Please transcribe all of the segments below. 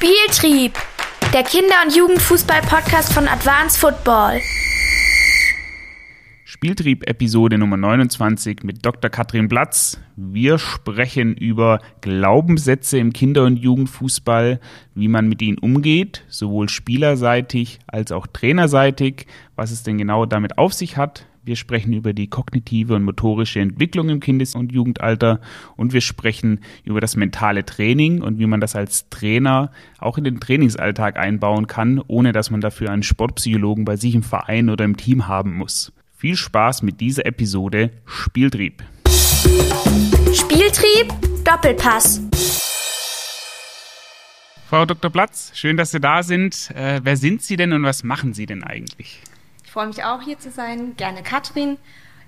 Spieltrieb, der Kinder- und Jugendfußball-Podcast von Advanced Football. Spieltrieb Episode Nummer 29 mit Dr. Katrin Platz. Wir sprechen über Glaubenssätze im Kinder- und Jugendfußball, wie man mit ihnen umgeht, sowohl spielerseitig als auch trainerseitig, was es denn genau damit auf sich hat, wir sprechen über die kognitive und motorische Entwicklung im Kindes- und Jugendalter und wir sprechen über das mentale Training und wie man das als Trainer auch in den Trainingsalltag einbauen kann, ohne dass man dafür einen Sportpsychologen bei sich im Verein oder im Team haben muss. Viel Spaß mit dieser Episode Spieltrieb. Spieltrieb Doppelpass. Frau Dr. Platz, schön, dass Sie da sind. Äh, wer sind Sie denn und was machen Sie denn eigentlich? Ich freue mich auch hier zu sein. Gerne Katrin.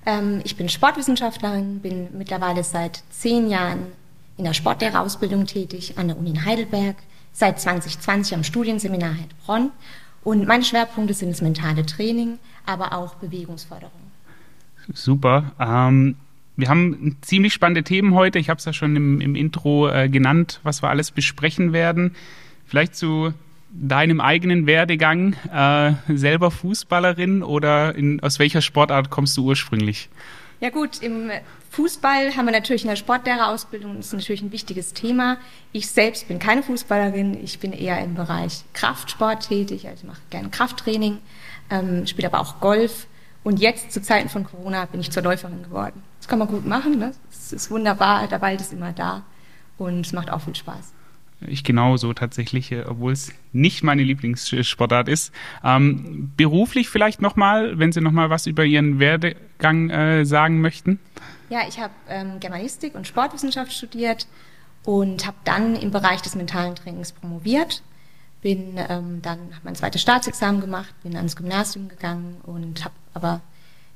Ähm, ich bin Sportwissenschaftlerin, bin mittlerweile seit zehn Jahren in der Sportlehrerausbildung tätig an der Uni in Heidelberg, seit 2020 am Studienseminar Heilbronn. Und meine Schwerpunkte sind das mentale Training, aber auch Bewegungsförderung. Super. Ähm, wir haben ziemlich spannende Themen heute. Ich habe es ja schon im, im Intro äh, genannt, was wir alles besprechen werden. Vielleicht zu deinem eigenen Werdegang äh, selber Fußballerin oder in, aus welcher Sportart kommst du ursprünglich? Ja gut, im Fußball haben wir natürlich in der Sportlehrerausbildung, das ist natürlich ein wichtiges Thema. Ich selbst bin keine Fußballerin, ich bin eher im Bereich Kraftsport tätig, also mache gerne Krafttraining, ähm, spiele aber auch Golf. Und jetzt zu Zeiten von Corona bin ich zur Läuferin geworden. Das kann man gut machen, ne? das ist wunderbar, der Wald ist immer da und es macht auch viel Spaß. Ich genauso tatsächlich, äh, obwohl es nicht meine Lieblingssportart ist. Ähm, beruflich vielleicht nochmal, wenn Sie nochmal was über Ihren Werdegang äh, sagen möchten? Ja, ich habe ähm, Germanistik und Sportwissenschaft studiert und habe dann im Bereich des mentalen Trainings promoviert. Bin ähm, dann habe mein zweites Staatsexamen gemacht, bin ans Gymnasium gegangen und habe aber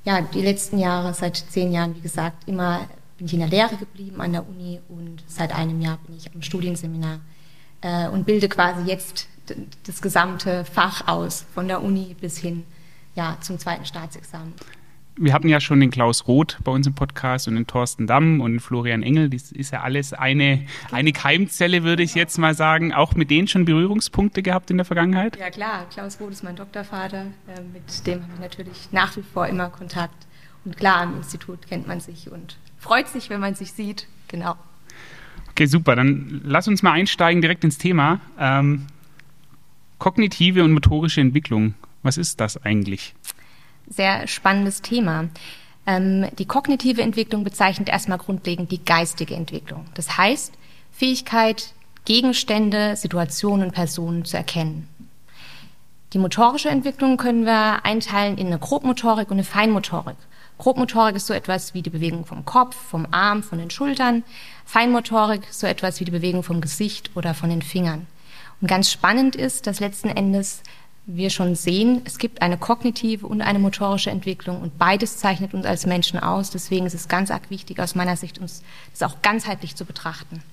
ja die letzten Jahre, seit zehn Jahren, wie gesagt, immer bin ich in der Lehre geblieben an der Uni und seit einem Jahr bin ich am Studienseminar äh, und bilde quasi jetzt das gesamte Fach aus, von der Uni bis hin ja, zum zweiten Staatsexamen. Wir hatten ja schon den Klaus Roth bei uns im Podcast und den Thorsten Damm und den Florian Engel. Das ist ja alles eine, eine Keimzelle, würde ich jetzt mal sagen. Auch mit denen schon Berührungspunkte gehabt in der Vergangenheit? Ja klar, Klaus Roth ist mein Doktorvater. Äh, mit dem habe ich natürlich nach wie vor immer Kontakt. Und klar, im Institut kennt man sich und freut sich, wenn man sich sieht. Genau. Okay, super. Dann lass uns mal einsteigen direkt ins Thema. Ähm, kognitive und motorische Entwicklung. Was ist das eigentlich? Sehr spannendes Thema. Ähm, die kognitive Entwicklung bezeichnet erstmal grundlegend die geistige Entwicklung. Das heißt, Fähigkeit, Gegenstände, Situationen und Personen zu erkennen. Die motorische Entwicklung können wir einteilen in eine Grobmotorik und eine Feinmotorik. Grobmotorik ist so etwas wie die Bewegung vom Kopf, vom Arm, von den Schultern. Feinmotorik so etwas wie die Bewegung vom Gesicht oder von den Fingern. Und ganz spannend ist, dass letzten Endes wir schon sehen, es gibt eine kognitive und eine motorische Entwicklung und beides zeichnet uns als Menschen aus. Deswegen ist es ganz arg wichtig aus meiner Sicht, uns das auch ganzheitlich zu betrachten.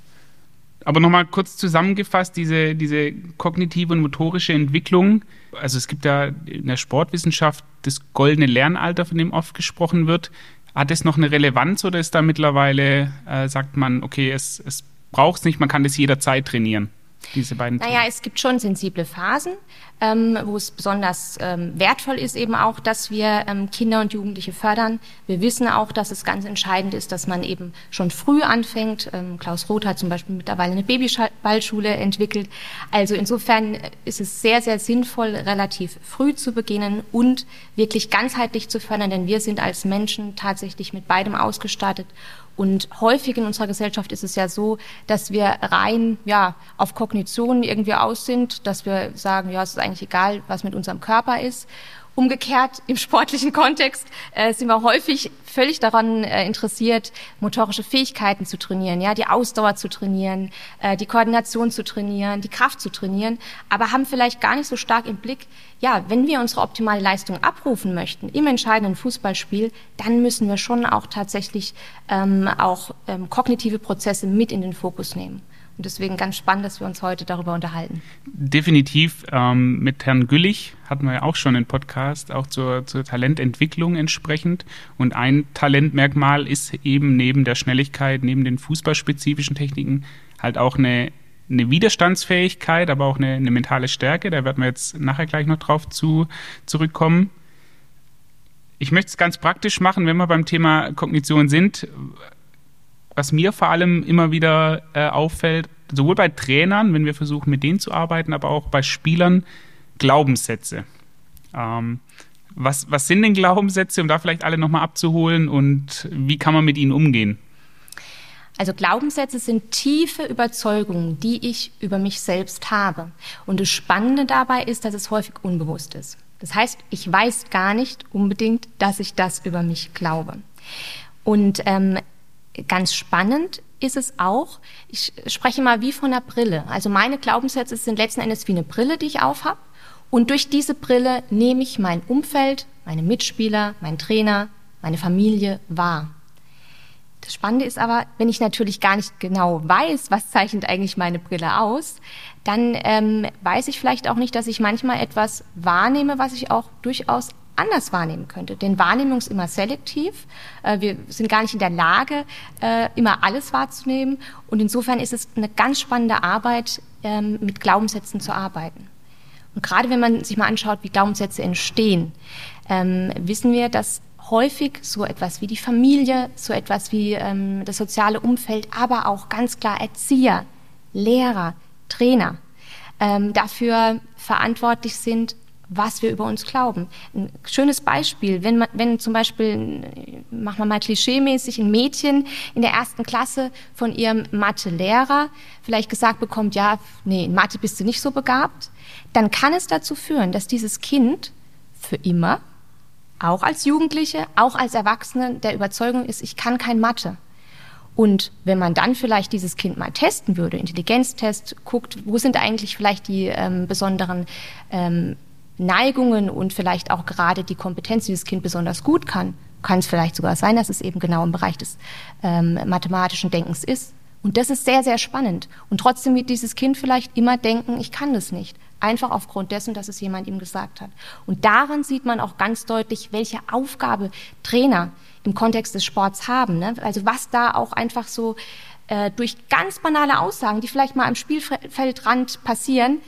Aber nochmal kurz zusammengefasst, diese, diese kognitive und motorische Entwicklung. Also es gibt ja in der Sportwissenschaft das goldene Lernalter, von dem oft gesprochen wird. Hat es noch eine Relevanz oder ist da mittlerweile, äh, sagt man, okay, es, es braucht es nicht, man kann das jederzeit trainieren? Diese beiden Naja, Themen? es gibt schon sensible Phasen, ähm, wo es besonders ähm, wertvoll ist eben auch, dass wir ähm, Kinder und Jugendliche fördern. Wir wissen auch, dass es ganz entscheidend ist, dass man eben schon früh anfängt. Ähm, Klaus Roth hat zum Beispiel mittlerweile eine Babyballschule entwickelt. Also insofern ist es sehr, sehr sinnvoll, relativ früh zu beginnen und wirklich ganzheitlich zu fördern, denn wir sind als Menschen tatsächlich mit beidem ausgestattet und häufig in unserer Gesellschaft ist es ja so, dass wir rein ja, auf Kognition irgendwie aus sind, dass wir sagen, ja, es ist eigentlich egal, was mit unserem Körper ist. Umgekehrt im sportlichen Kontext äh, sind wir häufig völlig daran äh, interessiert, motorische Fähigkeiten zu trainieren, ja, die Ausdauer zu trainieren, äh, die Koordination zu trainieren, die Kraft zu trainieren, aber haben vielleicht gar nicht so stark im Blick, ja, wenn wir unsere optimale Leistung abrufen möchten im entscheidenden Fußballspiel, dann müssen wir schon auch tatsächlich ähm, auch ähm, kognitive Prozesse mit in den Fokus nehmen. Und deswegen ganz spannend, dass wir uns heute darüber unterhalten. Definitiv. Ähm, mit Herrn Güllich hatten wir ja auch schon einen Podcast, auch zur, zur Talententwicklung entsprechend. Und ein Talentmerkmal ist eben neben der Schnelligkeit, neben den fußballspezifischen Techniken halt auch eine eine Widerstandsfähigkeit, aber auch eine, eine, mentale Stärke. Da werden wir jetzt nachher gleich noch drauf zu, zurückkommen. Ich möchte es ganz praktisch machen, wenn wir beim Thema Kognition sind. Was mir vor allem immer wieder äh, auffällt, sowohl bei Trainern, wenn wir versuchen, mit denen zu arbeiten, aber auch bei Spielern, Glaubenssätze. Ähm, was, was sind denn Glaubenssätze, um da vielleicht alle nochmal abzuholen und wie kann man mit ihnen umgehen? Also Glaubenssätze sind tiefe Überzeugungen, die ich über mich selbst habe. Und das Spannende dabei ist, dass es häufig unbewusst ist. Das heißt, ich weiß gar nicht unbedingt, dass ich das über mich glaube. Und ähm, ganz spannend ist es auch, ich spreche mal wie von einer Brille. Also meine Glaubenssätze sind letzten Endes wie eine Brille, die ich aufhab. Und durch diese Brille nehme ich mein Umfeld, meine Mitspieler, meinen Trainer, meine Familie wahr. Das Spannende ist aber, wenn ich natürlich gar nicht genau weiß, was zeichnet eigentlich meine Brille aus, dann ähm, weiß ich vielleicht auch nicht, dass ich manchmal etwas wahrnehme, was ich auch durchaus anders wahrnehmen könnte. Denn Wahrnehmung ist immer selektiv. Äh, wir sind gar nicht in der Lage, äh, immer alles wahrzunehmen. Und insofern ist es eine ganz spannende Arbeit, ähm, mit Glaubenssätzen zu arbeiten. Und gerade wenn man sich mal anschaut, wie Glaubenssätze entstehen, ähm, wissen wir, dass häufig so etwas wie die Familie, so etwas wie ähm, das soziale Umfeld, aber auch ganz klar Erzieher, Lehrer, Trainer dafür verantwortlich sind, was wir über uns glauben. Ein schönes Beispiel, wenn, man, wenn zum Beispiel, machen wir mal klischeemäßig, ein Mädchen in der ersten Klasse von ihrem Mathe-Lehrer vielleicht gesagt bekommt, ja, nee, in Mathe bist du nicht so begabt, dann kann es dazu führen, dass dieses Kind für immer auch als Jugendliche, auch als Erwachsene der Überzeugung ist, ich kann kein Mathe. Und wenn man dann vielleicht dieses Kind mal testen würde, Intelligenztest, guckt, wo sind eigentlich vielleicht die ähm, besonderen ähm, Neigungen und vielleicht auch gerade die Kompetenz, die das Kind besonders gut kann, kann es vielleicht sogar sein, dass es eben genau im Bereich des ähm, mathematischen Denkens ist. Und das ist sehr, sehr spannend. Und trotzdem wird dieses Kind vielleicht immer denken, ich kann das nicht. Einfach aufgrund dessen, dass es jemand ihm gesagt hat. Und daran sieht man auch ganz deutlich, welche Aufgabe Trainer im Kontext des Sports haben. Ne? Also was da auch einfach so äh, durch ganz banale Aussagen, die vielleicht mal am Spielfeldrand passieren,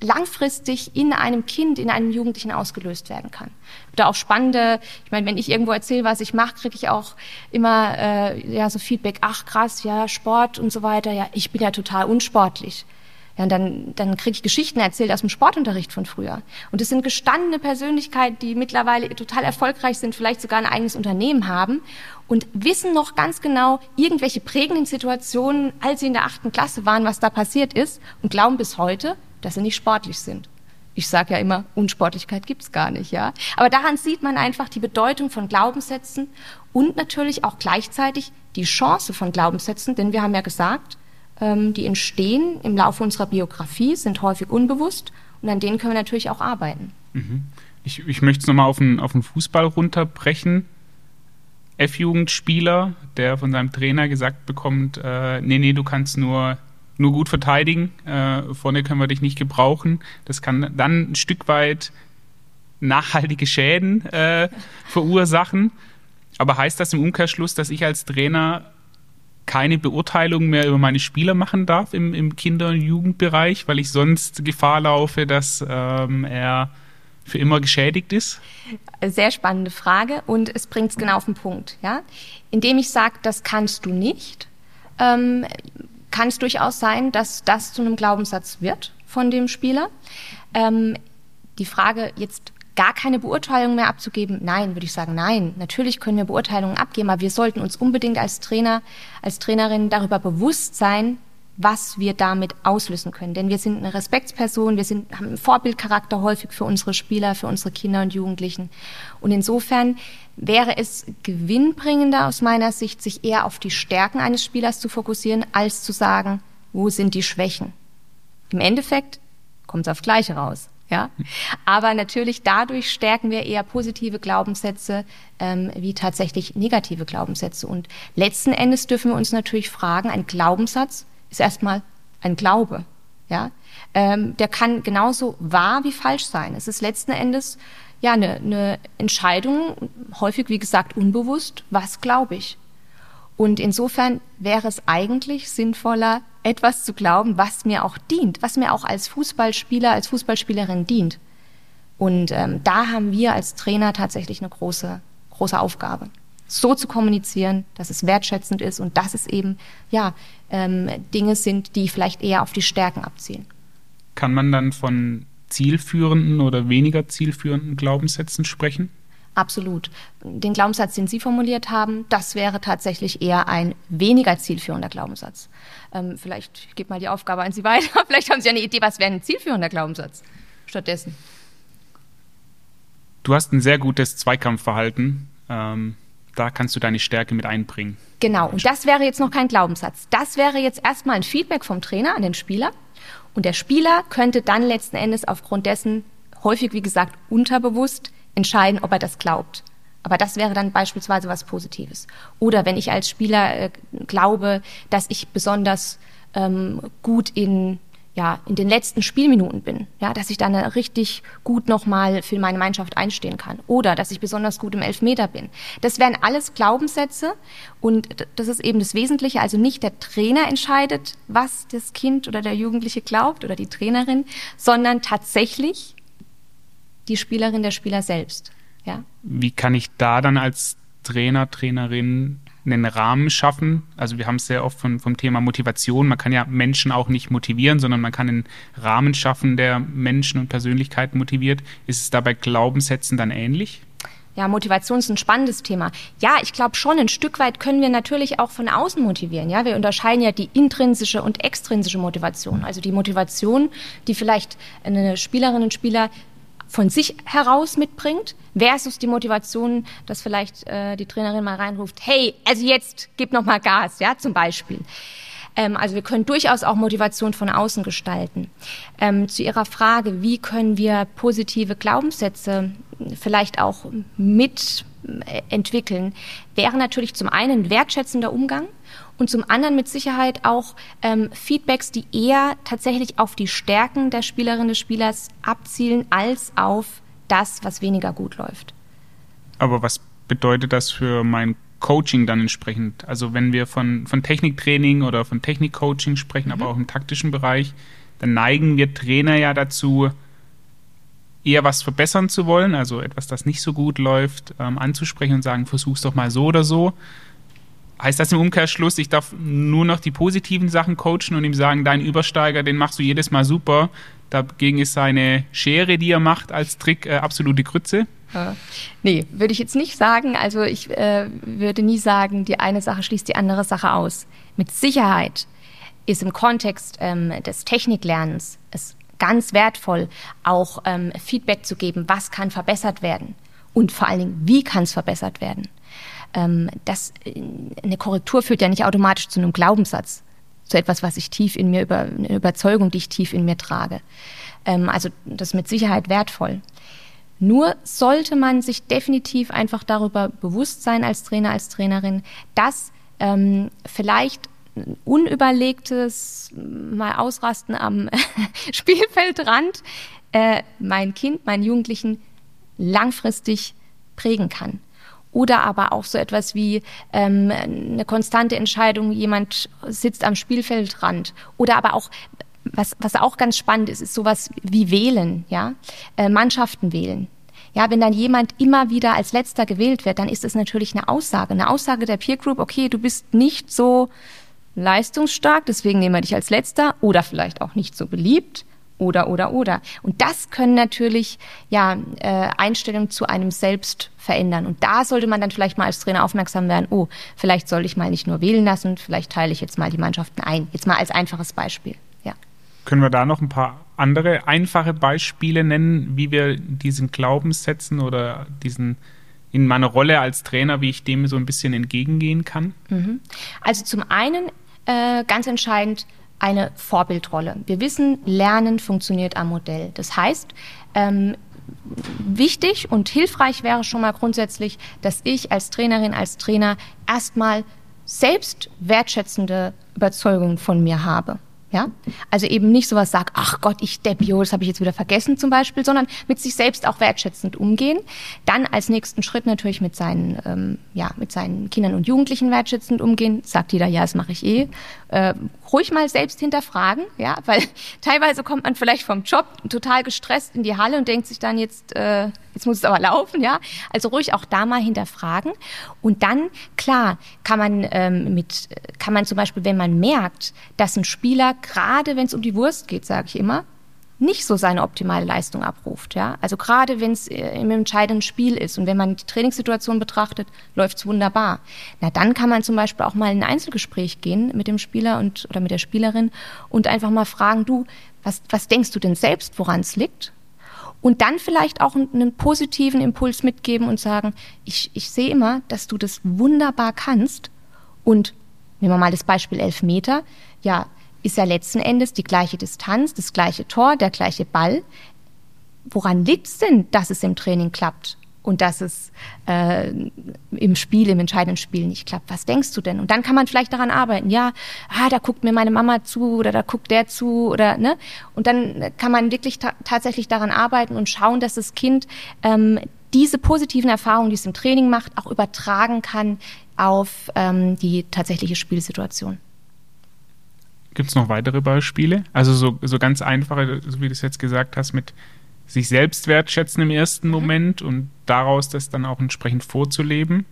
langfristig in einem Kind, in einem Jugendlichen ausgelöst werden kann. Da auch spannende, ich meine, wenn ich irgendwo erzähle, was ich mache, kriege ich auch immer äh, ja so Feedback, ach krass, ja, Sport und so weiter, ja, ich bin ja total unsportlich. Ja, und dann, dann kriege ich Geschichten erzählt aus dem Sportunterricht von früher. Und es sind gestandene Persönlichkeiten, die mittlerweile total erfolgreich sind, vielleicht sogar ein eigenes Unternehmen haben und wissen noch ganz genau irgendwelche prägenden Situationen, als sie in der achten Klasse waren, was da passiert ist und glauben bis heute, dass sie nicht sportlich sind. Ich sage ja immer, Unsportlichkeit gibt's gar nicht, ja. Aber daran sieht man einfach die Bedeutung von Glaubenssätzen und natürlich auch gleichzeitig die Chance von Glaubenssätzen, denn wir haben ja gesagt, ähm, die entstehen im Laufe unserer Biografie, sind häufig unbewusst und an denen können wir natürlich auch arbeiten. Mhm. Ich, ich möchte es nochmal auf den, auf den Fußball runterbrechen. F-Jugendspieler, der von seinem Trainer gesagt bekommt, äh, nee, nee, du kannst nur, nur gut verteidigen, äh, vorne können wir dich nicht gebrauchen. Das kann dann ein Stück weit nachhaltige Schäden äh, verursachen. Aber heißt das im Umkehrschluss, dass ich als Trainer keine Beurteilung mehr über meine Spieler machen darf im, im Kinder- und Jugendbereich, weil ich sonst Gefahr laufe, dass ähm, er für immer geschädigt ist? Sehr spannende Frage und es bringt es genau auf den Punkt. Ja? Indem ich sage, das kannst du nicht, ähm, kann es durchaus sein, dass das zu einem Glaubenssatz wird von dem Spieler. Ähm, die Frage jetzt gar keine Beurteilung mehr abzugeben? Nein, würde ich sagen, nein. Natürlich können wir Beurteilungen abgeben, aber wir sollten uns unbedingt als Trainer, als Trainerin darüber bewusst sein, was wir damit auslösen können. Denn wir sind eine Respektsperson, wir sind, haben einen Vorbildcharakter häufig für unsere Spieler, für unsere Kinder und Jugendlichen. Und insofern wäre es gewinnbringender aus meiner Sicht, sich eher auf die Stärken eines Spielers zu fokussieren, als zu sagen, wo sind die Schwächen. Im Endeffekt kommt es aufs Gleiche raus. Ja, aber natürlich dadurch stärken wir eher positive Glaubenssätze ähm, wie tatsächlich negative Glaubenssätze. Und letzten Endes dürfen wir uns natürlich fragen: Ein Glaubenssatz ist erstmal ein Glaube. Ja, ähm, der kann genauso wahr wie falsch sein. Es ist letzten Endes ja eine, eine Entscheidung, häufig wie gesagt unbewusst. Was glaube ich? Und insofern wäre es eigentlich sinnvoller, etwas zu glauben, was mir auch dient, was mir auch als Fußballspieler, als Fußballspielerin dient. Und ähm, da haben wir als Trainer tatsächlich eine große, große Aufgabe. So zu kommunizieren, dass es wertschätzend ist und dass es eben ja ähm, Dinge sind, die vielleicht eher auf die Stärken abzielen. Kann man dann von zielführenden oder weniger zielführenden Glaubenssätzen sprechen? Absolut. Den Glaubenssatz, den Sie formuliert haben, das wäre tatsächlich eher ein weniger zielführender Glaubenssatz. Ähm, vielleicht, ich gebe mal die Aufgabe an Sie weiter, vielleicht haben Sie eine Idee, was wäre ein zielführender Glaubenssatz stattdessen? Du hast ein sehr gutes Zweikampfverhalten. Ähm, da kannst du deine Stärke mit einbringen. Genau, und das wäre jetzt noch kein Glaubenssatz. Das wäre jetzt erstmal ein Feedback vom Trainer an den Spieler. Und der Spieler könnte dann letzten Endes aufgrund dessen, häufig wie gesagt unterbewusst, entscheiden, ob er das glaubt. Aber das wäre dann beispielsweise was Positives. Oder wenn ich als Spieler äh, glaube, dass ich besonders ähm, gut in ja, in den letzten Spielminuten bin, ja, dass ich dann richtig gut nochmal für meine Mannschaft einstehen kann oder dass ich besonders gut im Elfmeter bin. Das wären alles Glaubenssätze und das ist eben das Wesentliche. Also nicht der Trainer entscheidet, was das Kind oder der Jugendliche glaubt oder die Trainerin, sondern tatsächlich die Spielerin, der Spieler selbst. Ja. Wie kann ich da dann als Trainer, Trainerin einen Rahmen schaffen? Also wir haben es sehr oft von, vom Thema Motivation. Man kann ja Menschen auch nicht motivieren, sondern man kann einen Rahmen schaffen, der Menschen und Persönlichkeiten motiviert. Ist es da bei Glaubenssätzen dann ähnlich? Ja, Motivation ist ein spannendes Thema. Ja, ich glaube schon, ein Stück weit können wir natürlich auch von außen motivieren. Ja, wir unterscheiden ja die intrinsische und extrinsische Motivation. Also die Motivation, die vielleicht eine Spielerin und Spieler von sich heraus mitbringt, versus die Motivation, dass vielleicht äh, die Trainerin mal reinruft, hey, also jetzt gib noch mal Gas, ja, zum Beispiel. Ähm, also wir können durchaus auch Motivation von außen gestalten. Ähm, zu Ihrer Frage, wie können wir positive Glaubenssätze vielleicht auch mit äh, entwickeln, wäre natürlich zum einen wertschätzender Umgang und zum anderen mit Sicherheit auch ähm, Feedbacks, die eher tatsächlich auf die Stärken der Spielerin des Spielers abzielen, als auf das, was weniger gut läuft. Aber was bedeutet das für mein Coaching dann entsprechend? Also wenn wir von, von Techniktraining oder von Technikcoaching sprechen, mhm. aber auch im taktischen Bereich, dann neigen wir Trainer ja dazu, eher was verbessern zu wollen, also etwas, das nicht so gut läuft, ähm, anzusprechen und sagen, versuch's doch mal so oder so. Heißt das im Umkehrschluss, ich darf nur noch die positiven Sachen coachen und ihm sagen, dein Übersteiger, den machst du jedes Mal super. Dagegen ist seine Schere, die er macht als Trick, äh, absolute Grütze? Äh, nee, würde ich jetzt nicht sagen. Also ich äh, würde nie sagen, die eine Sache schließt die andere Sache aus. Mit Sicherheit ist im Kontext ähm, des Techniklernens es ganz wertvoll, auch ähm, Feedback zu geben, was kann verbessert werden und vor allen Dingen, wie kann es verbessert werden ähm, das, eine Korrektur führt ja nicht automatisch zu einem Glaubenssatz, zu etwas, was ich tief in mir über, eine Überzeugung, die ich tief in mir trage. Ähm, also das ist mit Sicherheit wertvoll. Nur sollte man sich definitiv einfach darüber bewusst sein als Trainer, als Trainerin, dass ähm, vielleicht unüberlegtes mal Ausrasten am Spielfeldrand äh, mein Kind, meinen Jugendlichen langfristig prägen kann. Oder aber auch so etwas wie ähm, eine konstante Entscheidung, jemand sitzt am Spielfeldrand. Oder aber auch, was, was auch ganz spannend ist, ist sowas wie Wählen, ja, äh, Mannschaften wählen. Ja, wenn dann jemand immer wieder als letzter gewählt wird, dann ist es natürlich eine Aussage, eine Aussage der Peer Group, okay, du bist nicht so leistungsstark, deswegen nehmen wir dich als letzter oder vielleicht auch nicht so beliebt oder, oder, oder. Und das können natürlich ja äh, Einstellungen zu einem selbst verändern. Und da sollte man dann vielleicht mal als Trainer aufmerksam werden, oh, vielleicht soll ich mal nicht nur wählen lassen, vielleicht teile ich jetzt mal die Mannschaften ein. Jetzt mal als einfaches Beispiel. Ja. Können wir da noch ein paar andere einfache Beispiele nennen, wie wir diesen Glaubenssätzen oder diesen in meiner Rolle als Trainer, wie ich dem so ein bisschen entgegengehen kann? Mhm. Also zum einen äh, ganz entscheidend, eine Vorbildrolle. Wir wissen, Lernen funktioniert am Modell. Das heißt, ähm, wichtig und hilfreich wäre schon mal grundsätzlich, dass ich als Trainerin, als Trainer erstmal selbst wertschätzende Überzeugungen von mir habe. Ja, also eben nicht sowas sagt, ach Gott, ich Deppio, das habe ich jetzt wieder vergessen zum Beispiel, sondern mit sich selbst auch wertschätzend umgehen. Dann als nächsten Schritt natürlich mit seinen, ähm, ja, mit seinen Kindern und Jugendlichen wertschätzend umgehen. Sagt jeder, ja, das mache ich eh. Äh, ruhig mal selbst hinterfragen, ja, weil teilweise kommt man vielleicht vom Job total gestresst in die Halle und denkt sich dann jetzt, äh, jetzt muss es aber laufen, ja. Also ruhig auch da mal hinterfragen. Und dann, klar, kann man ähm, mit, kann man zum Beispiel, wenn man merkt, dass ein Spieler gerade wenn es um die Wurst geht, sage ich immer, nicht so seine optimale Leistung abruft. Ja? Also gerade wenn es äh, im entscheidenden Spiel ist und wenn man die Trainingssituation betrachtet, läuft es wunderbar. Na, dann kann man zum Beispiel auch mal in ein Einzelgespräch gehen mit dem Spieler und oder mit der Spielerin und einfach mal fragen, du, was, was denkst du denn selbst, woran es liegt? Und dann vielleicht auch einen positiven Impuls mitgeben und sagen, ich, ich sehe immer, dass du das wunderbar kannst. Und nehmen wir mal das Beispiel Elfmeter. Ja, ist ja letzten Endes die gleiche Distanz, das gleiche Tor, der gleiche Ball. Woran liegt es denn, dass es im Training klappt und dass es äh, im Spiel, im entscheidenden Spiel nicht klappt? Was denkst du denn? Und dann kann man vielleicht daran arbeiten. Ja, ah, da guckt mir meine Mama zu oder da guckt der zu oder ne? Und dann kann man wirklich ta tatsächlich daran arbeiten und schauen, dass das Kind ähm, diese positiven Erfahrungen, die es im Training macht, auch übertragen kann auf ähm, die tatsächliche Spielsituation. Gibt es noch weitere Beispiele? Also so, so ganz einfache, so wie du es jetzt gesagt hast, mit sich selbst wertschätzen im ersten mhm. Moment und daraus das dann auch entsprechend vorzuleben.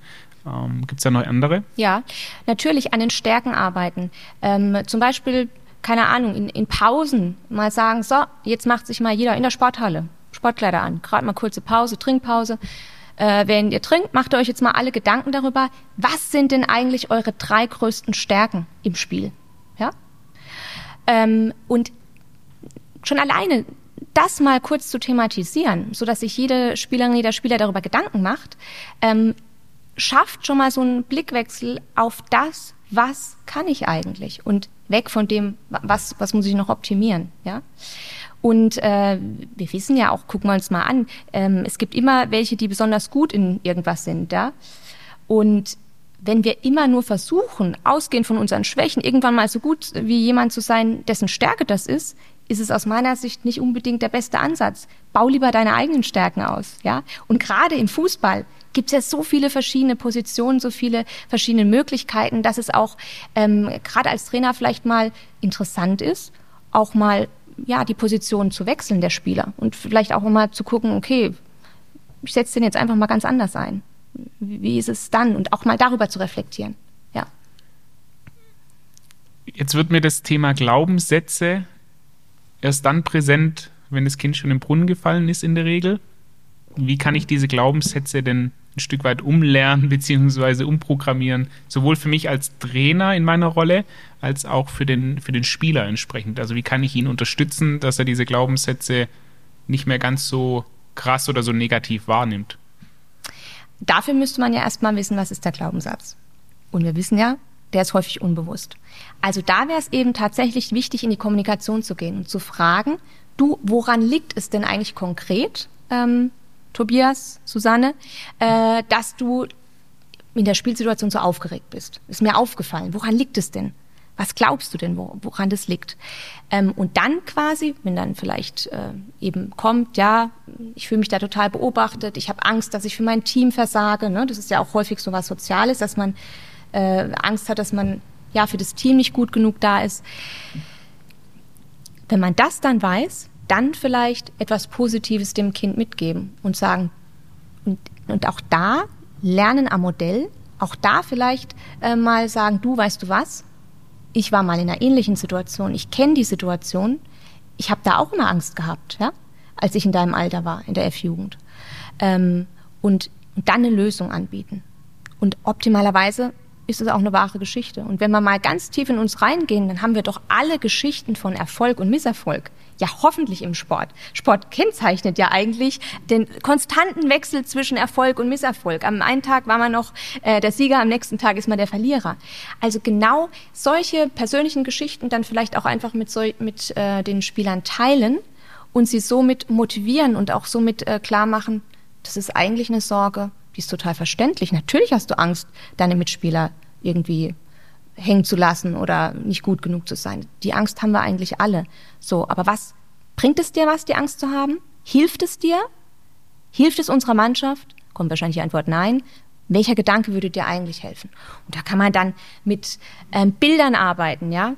Ähm, Gibt es da noch andere? Ja, natürlich an den Stärken arbeiten. Ähm, zum Beispiel, keine Ahnung, in, in Pausen mal sagen, so, jetzt macht sich mal jeder in der Sporthalle Sportkleider an. Gerade mal kurze Pause, Trinkpause. Äh, wenn ihr trinkt, macht ihr euch jetzt mal alle Gedanken darüber, was sind denn eigentlich eure drei größten Stärken im Spiel? Ähm, und schon alleine das mal kurz zu thematisieren, so dass sich jede Spielerin, jeder Spieler darüber Gedanken macht, ähm, schafft schon mal so einen Blickwechsel auf das, was kann ich eigentlich und weg von dem, was, was muss ich noch optimieren, ja. Und äh, wir wissen ja auch, gucken wir uns mal an, ähm, es gibt immer welche, die besonders gut in irgendwas sind, ja. Und wenn wir immer nur versuchen, ausgehend von unseren Schwächen, irgendwann mal so gut wie jemand zu sein, dessen Stärke das ist, ist es aus meiner Sicht nicht unbedingt der beste Ansatz. Bau lieber deine eigenen Stärken aus, ja. Und gerade im Fußball gibt es ja so viele verschiedene Positionen, so viele verschiedene Möglichkeiten, dass es auch ähm, gerade als Trainer vielleicht mal interessant ist, auch mal ja die Position zu wechseln der Spieler und vielleicht auch mal zu gucken, okay, ich setze den jetzt einfach mal ganz anders ein wie ist es dann? Und auch mal darüber zu reflektieren. Ja. Jetzt wird mir das Thema Glaubenssätze erst dann präsent, wenn das Kind schon im Brunnen gefallen ist in der Regel. Wie kann ich diese Glaubenssätze denn ein Stück weit umlernen bzw. umprogrammieren, sowohl für mich als Trainer in meiner Rolle, als auch für den, für den Spieler entsprechend. Also wie kann ich ihn unterstützen, dass er diese Glaubenssätze nicht mehr ganz so krass oder so negativ wahrnimmt? Dafür müsste man ja erstmal wissen, was ist der Glaubenssatz. Und wir wissen ja, der ist häufig unbewusst. Also da wäre es eben tatsächlich wichtig, in die Kommunikation zu gehen und zu fragen, du, woran liegt es denn eigentlich konkret, ähm, Tobias, Susanne, äh, dass du in der Spielsituation so aufgeregt bist? Ist mir aufgefallen. Woran liegt es denn? Was glaubst du denn, woran das liegt? Ähm, und dann quasi, wenn dann vielleicht äh, eben kommt, ja, ich fühle mich da total beobachtet, ich habe Angst, dass ich für mein Team versage. Ne? Das ist ja auch häufig so was Soziales, dass man äh, Angst hat, dass man ja für das Team nicht gut genug da ist. Wenn man das dann weiß, dann vielleicht etwas Positives dem Kind mitgeben und sagen, und, und auch da lernen am Modell, auch da vielleicht äh, mal sagen, du weißt du was, ich war mal in einer ähnlichen Situation, ich kenne die Situation, ich habe da auch immer Angst gehabt, ja, als ich in deinem Alter war, in der F-Jugend. Ähm, und, und dann eine Lösung anbieten. Und optimalerweise ist es auch eine wahre Geschichte. Und wenn wir mal ganz tief in uns reingehen, dann haben wir doch alle Geschichten von Erfolg und Misserfolg. Ja, hoffentlich im Sport. Sport kennzeichnet ja eigentlich den konstanten Wechsel zwischen Erfolg und Misserfolg. Am einen Tag war man noch äh, der Sieger, am nächsten Tag ist man der Verlierer. Also genau solche persönlichen Geschichten dann vielleicht auch einfach mit, so, mit äh, den Spielern teilen und sie somit motivieren und auch somit äh, klar machen, das ist eigentlich eine Sorge, die ist total verständlich. Natürlich hast du Angst, deine Mitspieler irgendwie hängen zu lassen oder nicht gut genug zu sein. Die Angst haben wir eigentlich alle. So, aber was bringt es dir was, die Angst zu haben? Hilft es dir? Hilft es unserer Mannschaft? Kommt wahrscheinlich die Antwort nein. Welcher Gedanke würde dir eigentlich helfen? Und da kann man dann mit ähm, Bildern arbeiten, ja.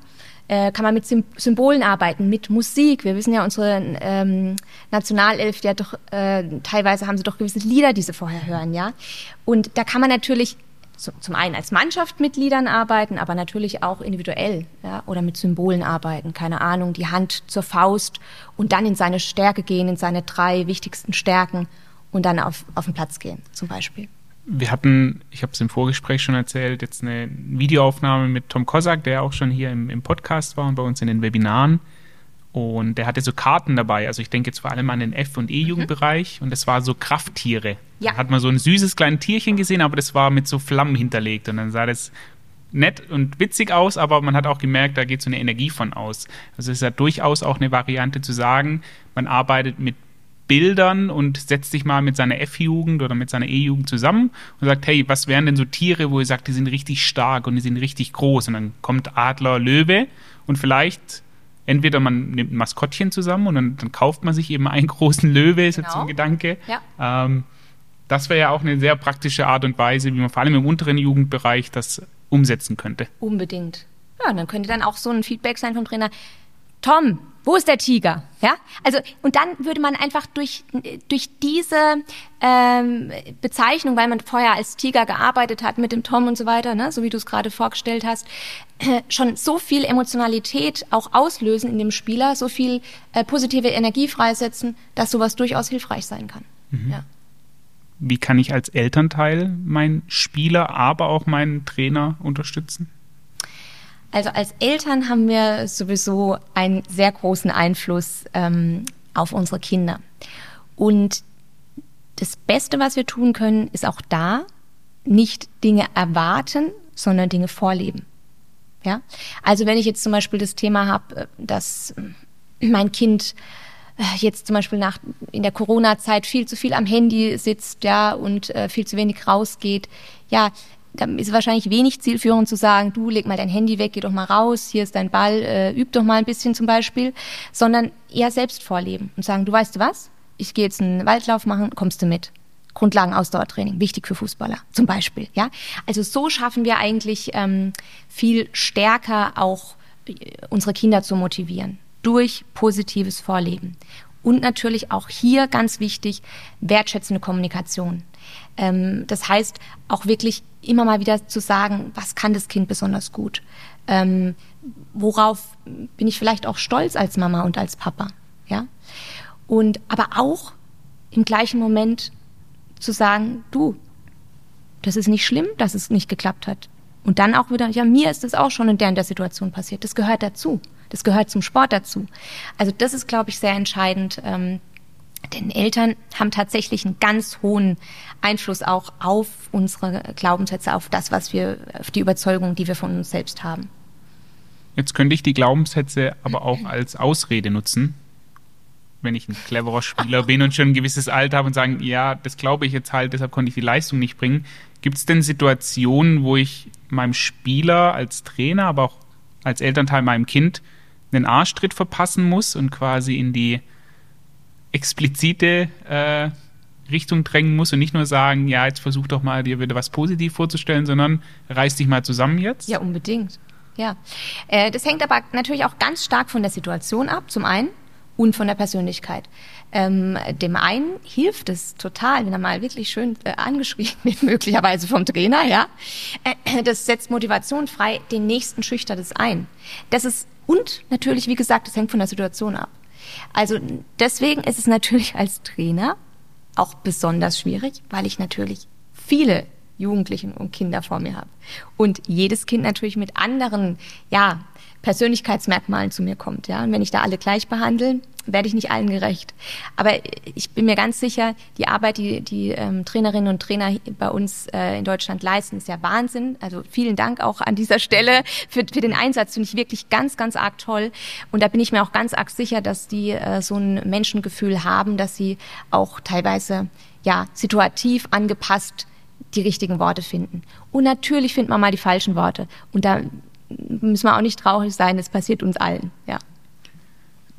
Äh, kann man mit Symbolen arbeiten, mit Musik. Wir wissen ja, unsere ähm, Nationalelf, ja doch äh, teilweise haben sie doch gewisse Lieder, die sie vorher hören, ja. Und da kann man natürlich zum einen als Mannschaft mit Liedern arbeiten, aber natürlich auch individuell ja, oder mit Symbolen arbeiten. Keine Ahnung, die Hand zur Faust und dann in seine Stärke gehen, in seine drei wichtigsten Stärken und dann auf, auf den Platz gehen, zum Beispiel. Wir hatten, ich habe es im Vorgespräch schon erzählt, jetzt eine Videoaufnahme mit Tom Kosak, der auch schon hier im, im Podcast war und bei uns in den Webinaren. Und der hatte so Karten dabei. Also ich denke jetzt vor allem an den F- und E-Jugendbereich. Mhm. Und das war so Krafttiere. Ja. Da hat man so ein süßes kleines Tierchen gesehen, aber das war mit so Flammen hinterlegt. Und dann sah das nett und witzig aus, aber man hat auch gemerkt, da geht so eine Energie von aus. Also es ist ja durchaus auch eine Variante zu sagen, man arbeitet mit Bildern und setzt sich mal mit seiner F-Jugend oder mit seiner E-Jugend zusammen und sagt, hey, was wären denn so Tiere, wo ihr sagt, die sind richtig stark und die sind richtig groß? Und dann kommt Adler, Löwe und vielleicht entweder man nimmt ein Maskottchen zusammen und dann, dann kauft man sich eben einen großen Löwe, ist genau. jetzt so ein genau. Gedanke. Ja. Ähm, das wäre ja auch eine sehr praktische Art und Weise, wie man vor allem im unteren Jugendbereich das umsetzen könnte. Unbedingt. Ja, dann könnte dann auch so ein Feedback sein vom Trainer. Tom, wo ist der Tiger? Ja, also und dann würde man einfach durch durch diese ähm, Bezeichnung, weil man vorher als Tiger gearbeitet hat mit dem Tom und so weiter, ne, so wie du es gerade vorgestellt hast, äh, schon so viel Emotionalität auch auslösen in dem Spieler, so viel äh, positive Energie freisetzen, dass sowas durchaus hilfreich sein kann. Mhm. Ja. Wie kann ich als Elternteil meinen Spieler, aber auch meinen Trainer unterstützen? Also als Eltern haben wir sowieso einen sehr großen Einfluss ähm, auf unsere Kinder. Und das Beste, was wir tun können, ist auch da nicht Dinge erwarten, sondern Dinge vorleben. Ja? Also wenn ich jetzt zum Beispiel das Thema habe, äh, dass mein Kind äh, jetzt zum Beispiel nach in der Corona-Zeit viel zu viel am Handy sitzt, ja, und äh, viel zu wenig rausgeht, ja, da ist wahrscheinlich wenig zielführend zu sagen, du leg mal dein Handy weg, geh doch mal raus, hier ist dein Ball, äh, üb doch mal ein bisschen zum Beispiel, sondern eher selbst vorleben und sagen, du weißt du was, ich gehe jetzt einen Waldlauf machen, kommst du mit. Grundlagen-Ausdauertraining, wichtig für Fußballer zum Beispiel. Ja, also so schaffen wir eigentlich ähm, viel stärker auch äh, unsere Kinder zu motivieren durch positives Vorleben und natürlich auch hier ganz wichtig wertschätzende Kommunikation. Ähm, das heißt, auch wirklich immer mal wieder zu sagen, was kann das Kind besonders gut? Ähm, worauf bin ich vielleicht auch stolz als Mama und als Papa? Ja? Und aber auch im gleichen Moment zu sagen, du, das ist nicht schlimm, dass es nicht geklappt hat. Und dann auch wieder, ja, mir ist das auch schon in der, in der Situation passiert. Das gehört dazu. Das gehört zum Sport dazu. Also das ist, glaube ich, sehr entscheidend, ähm, denn Eltern haben tatsächlich einen ganz hohen Einfluss auch auf unsere Glaubenssätze, auf das, was wir, auf die Überzeugung, die wir von uns selbst haben. Jetzt könnte ich die Glaubenssätze aber auch als Ausrede nutzen, wenn ich ein cleverer Spieler bin und schon ein gewisses Alter habe und sagen, ja, das glaube ich jetzt halt, deshalb konnte ich die Leistung nicht bringen. Gibt es denn Situationen, wo ich meinem Spieler als Trainer, aber auch als Elternteil meinem Kind einen Arschtritt verpassen muss und quasi in die explizite äh, Richtung drängen muss und nicht nur sagen, ja, jetzt versuch doch mal, dir wieder was positiv vorzustellen, sondern reiß dich mal zusammen jetzt? Ja, unbedingt. Ja. Äh, das hängt aber natürlich auch ganz stark von der Situation ab, zum einen, und von der Persönlichkeit. Ähm, dem einen hilft es total, wenn er mal wirklich schön äh, angeschrieben wird, möglicherweise vom Trainer, ja. Äh, das setzt Motivation frei, den nächsten schüchtert es ein. Das ist, und natürlich, wie gesagt, das hängt von der Situation ab. Also deswegen ist es natürlich als Trainer auch besonders schwierig, weil ich natürlich viele Jugendlichen und Kinder vor mir habe. Und jedes Kind natürlich mit anderen, ja, Persönlichkeitsmerkmalen zu mir kommt. Ja? Und wenn ich da alle gleich behandle, werde ich nicht allen gerecht. Aber ich bin mir ganz sicher, die Arbeit, die die ähm, Trainerinnen und Trainer bei uns äh, in Deutschland leisten, ist ja Wahnsinn. Also vielen Dank auch an dieser Stelle für, für den Einsatz. Finde ich wirklich ganz, ganz arg toll. Und da bin ich mir auch ganz arg sicher, dass die äh, so ein Menschengefühl haben, dass sie auch teilweise ja situativ angepasst die richtigen Worte finden. Und natürlich findet man mal die falschen Worte. Und da müssen wir auch nicht traurig sein, das passiert uns allen, ja.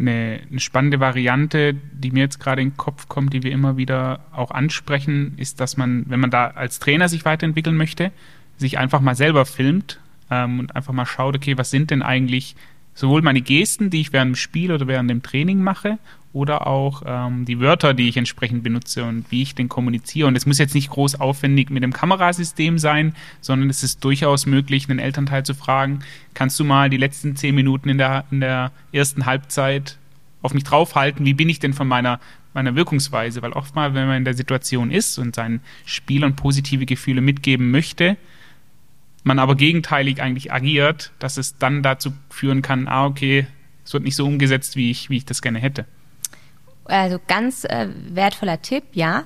Eine, eine, spannende Variante, die mir jetzt gerade in den Kopf kommt, die wir immer wieder auch ansprechen, ist, dass man, wenn man da als Trainer sich weiterentwickeln möchte, sich einfach mal selber filmt ähm, und einfach mal schaut, okay, was sind denn eigentlich sowohl meine Gesten, die ich während dem Spiel oder während dem Training mache, oder auch ähm, die Wörter, die ich entsprechend benutze und wie ich den kommuniziere. Und es muss jetzt nicht groß aufwendig mit dem Kamerasystem sein, sondern es ist durchaus möglich, einen Elternteil zu fragen, kannst du mal die letzten zehn Minuten in der, in der ersten Halbzeit auf mich draufhalten, wie bin ich denn von meiner, meiner Wirkungsweise? Weil oftmals, wenn man in der Situation ist und seinen Spielern positive Gefühle mitgeben möchte, man aber gegenteilig eigentlich agiert, dass es dann dazu führen kann, ah, okay, es wird nicht so umgesetzt, wie ich, wie ich das gerne hätte. Also ganz äh, wertvoller Tipp, ja.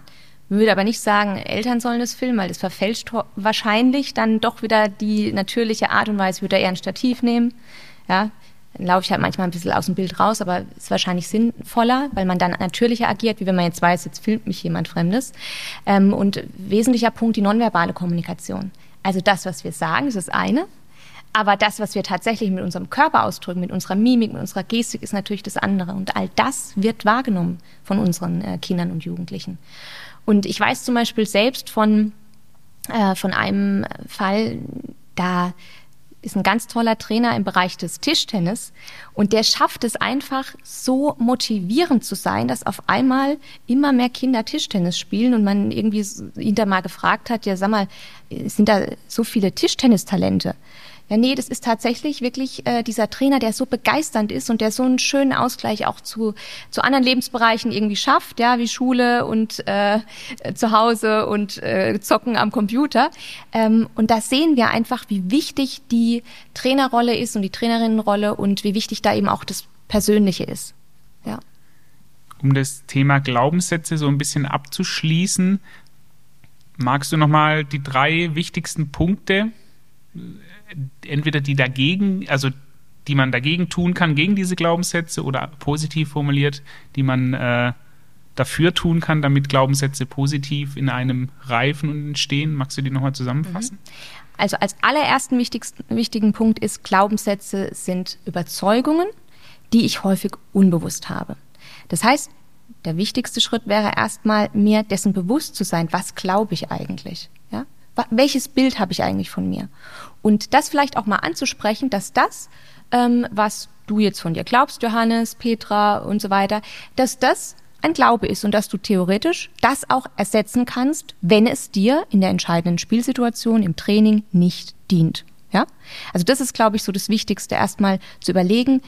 Würde aber nicht sagen, Eltern sollen das filmen, weil das verfälscht wahrscheinlich dann doch wieder die natürliche Art und Weise. Würde er eher ein Stativ nehmen, ja. Dann laufe ich halt manchmal ein bisschen aus dem Bild raus, aber ist wahrscheinlich sinnvoller, weil man dann natürlicher agiert, wie wenn man jetzt weiß, jetzt filmt mich jemand Fremdes. Ähm, und wesentlicher Punkt, die nonverbale Kommunikation. Also das, was wir sagen, ist das eine. Aber das, was wir tatsächlich mit unserem Körper ausdrücken, mit unserer Mimik, mit unserer Gestik, ist natürlich das andere. Und all das wird wahrgenommen von unseren äh, Kindern und Jugendlichen. Und ich weiß zum Beispiel selbst von, äh, von einem Fall, da ist ein ganz toller Trainer im Bereich des Tischtennis und der schafft es einfach so motivierend zu sein, dass auf einmal immer mehr Kinder Tischtennis spielen und man irgendwie da mal gefragt hat, ja sag mal, sind da so viele Tischtennistalente? Ja, nee, das ist tatsächlich wirklich äh, dieser Trainer, der so begeisternd ist und der so einen schönen Ausgleich auch zu, zu anderen Lebensbereichen irgendwie schafft, ja, wie Schule und äh, zu Hause und äh, Zocken am Computer. Ähm, und da sehen wir einfach, wie wichtig die Trainerrolle ist und die Trainerinnenrolle und wie wichtig da eben auch das Persönliche ist. Ja. Um das Thema Glaubenssätze so ein bisschen abzuschließen, magst du nochmal die drei wichtigsten Punkte entweder die dagegen, also die man dagegen tun kann, gegen diese Glaubenssätze oder positiv formuliert, die man äh, dafür tun kann, damit Glaubenssätze positiv in einem reifen und entstehen. Magst du die nochmal zusammenfassen? Mhm. Also als allerersten wichtigen Punkt ist, Glaubenssätze sind Überzeugungen, die ich häufig unbewusst habe. Das heißt, der wichtigste Schritt wäre erstmal, mir dessen bewusst zu sein, was glaube ich eigentlich. Ja? Welches Bild habe ich eigentlich von mir? Und das vielleicht auch mal anzusprechen, dass das, ähm, was du jetzt von dir glaubst, Johannes, Petra und so weiter, dass das ein Glaube ist und dass du theoretisch das auch ersetzen kannst, wenn es dir in der entscheidenden Spielsituation im Training nicht dient. Ja? Also das ist, glaube ich, so das Wichtigste, erstmal zu überlegen,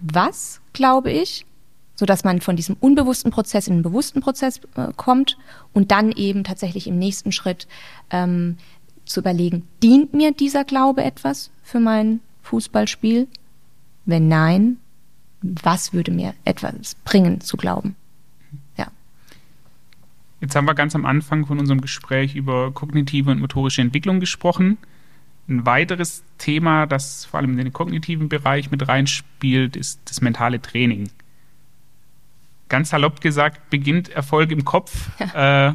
was glaube ich, so dass man von diesem unbewussten Prozess in den bewussten Prozess äh, kommt und dann eben tatsächlich im nächsten Schritt ähm, zu überlegen, dient mir dieser Glaube etwas für mein Fußballspiel? Wenn nein, was würde mir etwas bringen zu glauben? Ja. Jetzt haben wir ganz am Anfang von unserem Gespräch über kognitive und motorische Entwicklung gesprochen. Ein weiteres Thema, das vor allem in den kognitiven Bereich mit reinspielt, ist das mentale Training. Ganz salopp gesagt, beginnt Erfolg im Kopf. Ja. Äh,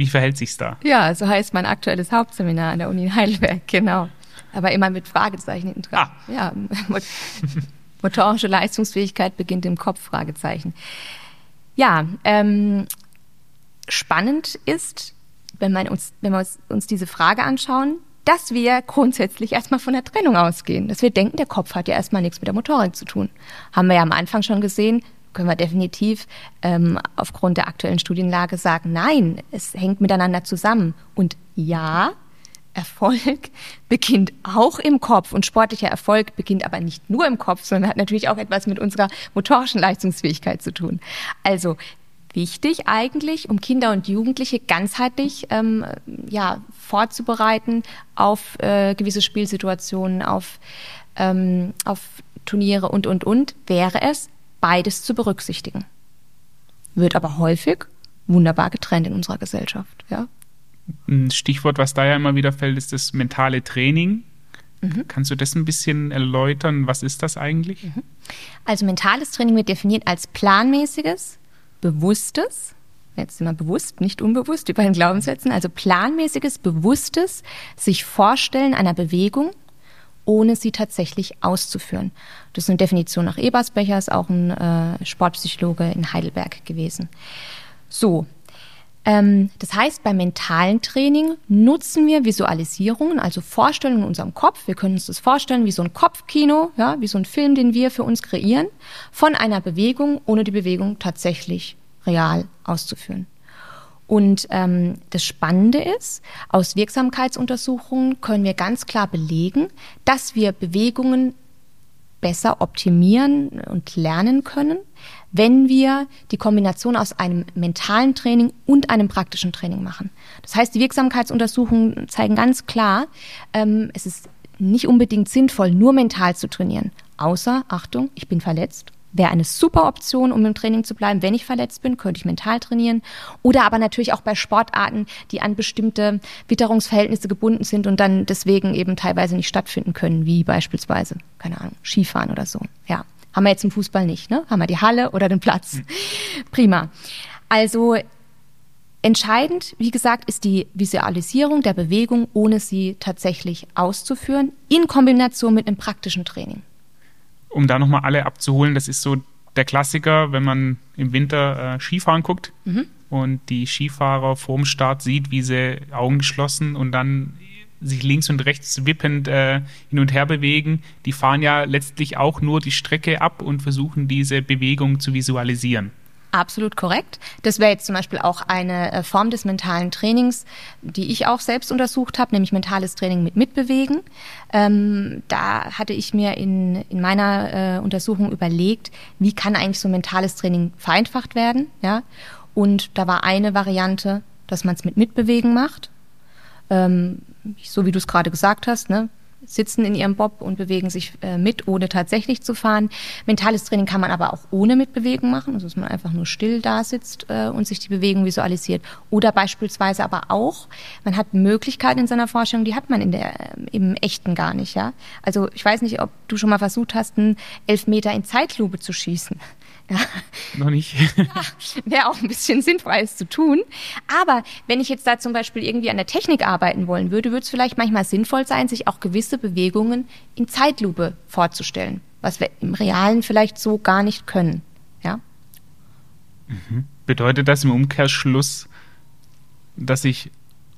wie verhält sich's da? Ja, so heißt mein aktuelles Hauptseminar an der Uni Heidelberg, genau. Aber immer mit Fragezeichen hinten dran. Ah. Ja, motorische Leistungsfähigkeit beginnt im Kopf, Fragezeichen. Ja, ähm, spannend ist, wenn, man uns, wenn wir uns, uns diese Frage anschauen, dass wir grundsätzlich erstmal von der Trennung ausgehen. Dass wir denken, der Kopf hat ja erstmal nichts mit der Motorik zu tun. Haben wir ja am Anfang schon gesehen, können wir definitiv ähm, aufgrund der aktuellen Studienlage sagen, nein, es hängt miteinander zusammen. Und ja, Erfolg beginnt auch im Kopf und sportlicher Erfolg beginnt aber nicht nur im Kopf, sondern hat natürlich auch etwas mit unserer motorischen Leistungsfähigkeit zu tun. Also wichtig eigentlich, um Kinder und Jugendliche ganzheitlich ähm, ja, vorzubereiten auf äh, gewisse Spielsituationen, auf, ähm, auf Turniere und, und, und, wäre es, beides zu berücksichtigen. Wird aber häufig wunderbar getrennt in unserer Gesellschaft. Ja? Ein Stichwort, was da ja immer wieder fällt, ist das mentale Training. Mhm. Kannst du das ein bisschen erläutern? Was ist das eigentlich? Mhm. Also mentales Training wird definiert als planmäßiges, bewusstes, jetzt sind wir bewusst, nicht unbewusst, über den Glaubenssätzen, also planmäßiges, bewusstes sich vorstellen einer Bewegung, ohne sie tatsächlich auszuführen. Das ist eine Definition nach Ebersbecher, ist auch ein äh, Sportpsychologe in Heidelberg gewesen. So, ähm, das heißt, beim mentalen Training nutzen wir Visualisierungen, also Vorstellungen in unserem Kopf. Wir können uns das vorstellen wie so ein Kopfkino, ja, wie so ein Film, den wir für uns kreieren, von einer Bewegung, ohne die Bewegung tatsächlich real auszuführen. Und ähm, das Spannende ist, aus Wirksamkeitsuntersuchungen können wir ganz klar belegen, dass wir Bewegungen besser optimieren und lernen können, wenn wir die Kombination aus einem mentalen Training und einem praktischen Training machen. Das heißt, die Wirksamkeitsuntersuchungen zeigen ganz klar, ähm, es ist nicht unbedingt sinnvoll, nur mental zu trainieren. Außer, Achtung, ich bin verletzt wäre eine super Option, um im Training zu bleiben. Wenn ich verletzt bin, könnte ich mental trainieren. Oder aber natürlich auch bei Sportarten, die an bestimmte Witterungsverhältnisse gebunden sind und dann deswegen eben teilweise nicht stattfinden können, wie beispielsweise, keine Ahnung, Skifahren oder so. Ja. Haben wir jetzt im Fußball nicht, ne? Haben wir die Halle oder den Platz. Mhm. Prima. Also Entscheidend, wie gesagt, ist die Visualisierung der Bewegung, ohne sie tatsächlich auszuführen, in Kombination mit einem praktischen Training um da nochmal alle abzuholen, das ist so der Klassiker, wenn man im Winter äh, Skifahren guckt mhm. und die Skifahrer vorm Start sieht, wie sie Augen geschlossen und dann sich links und rechts wippend äh, hin und her bewegen. Die fahren ja letztlich auch nur die Strecke ab und versuchen diese Bewegung zu visualisieren. Absolut korrekt. Das wäre jetzt zum Beispiel auch eine äh, Form des mentalen Trainings, die ich auch selbst untersucht habe, nämlich mentales Training mit Mitbewegen. Ähm, da hatte ich mir in, in meiner äh, Untersuchung überlegt, wie kann eigentlich so mentales Training vereinfacht werden. Ja? Und da war eine Variante, dass man es mit Mitbewegen macht. Ähm, so wie du es gerade gesagt hast, ne? Sitzen in ihrem Bob und bewegen sich äh, mit, ohne tatsächlich zu fahren. Mentales Training kann man aber auch ohne Mitbewegen machen, also dass man einfach nur still da sitzt äh, und sich die Bewegung visualisiert. Oder beispielsweise aber auch, man hat Möglichkeiten in seiner Vorstellung, die hat man in der, äh, im Echten gar nicht. Ja? Also ich weiß nicht, ob du schon mal versucht hast, einen Elfmeter in Zeitlupe zu schießen. Ja. Noch nicht. ja, Wäre auch ein bisschen sinnvoll, es zu tun. Aber wenn ich jetzt da zum Beispiel irgendwie an der Technik arbeiten wollen würde, würde es vielleicht manchmal sinnvoll sein, sich auch gewisse Bewegungen in Zeitlupe vorzustellen, was wir im Realen vielleicht so gar nicht können. Ja? Mhm. Bedeutet das im Umkehrschluss, dass ich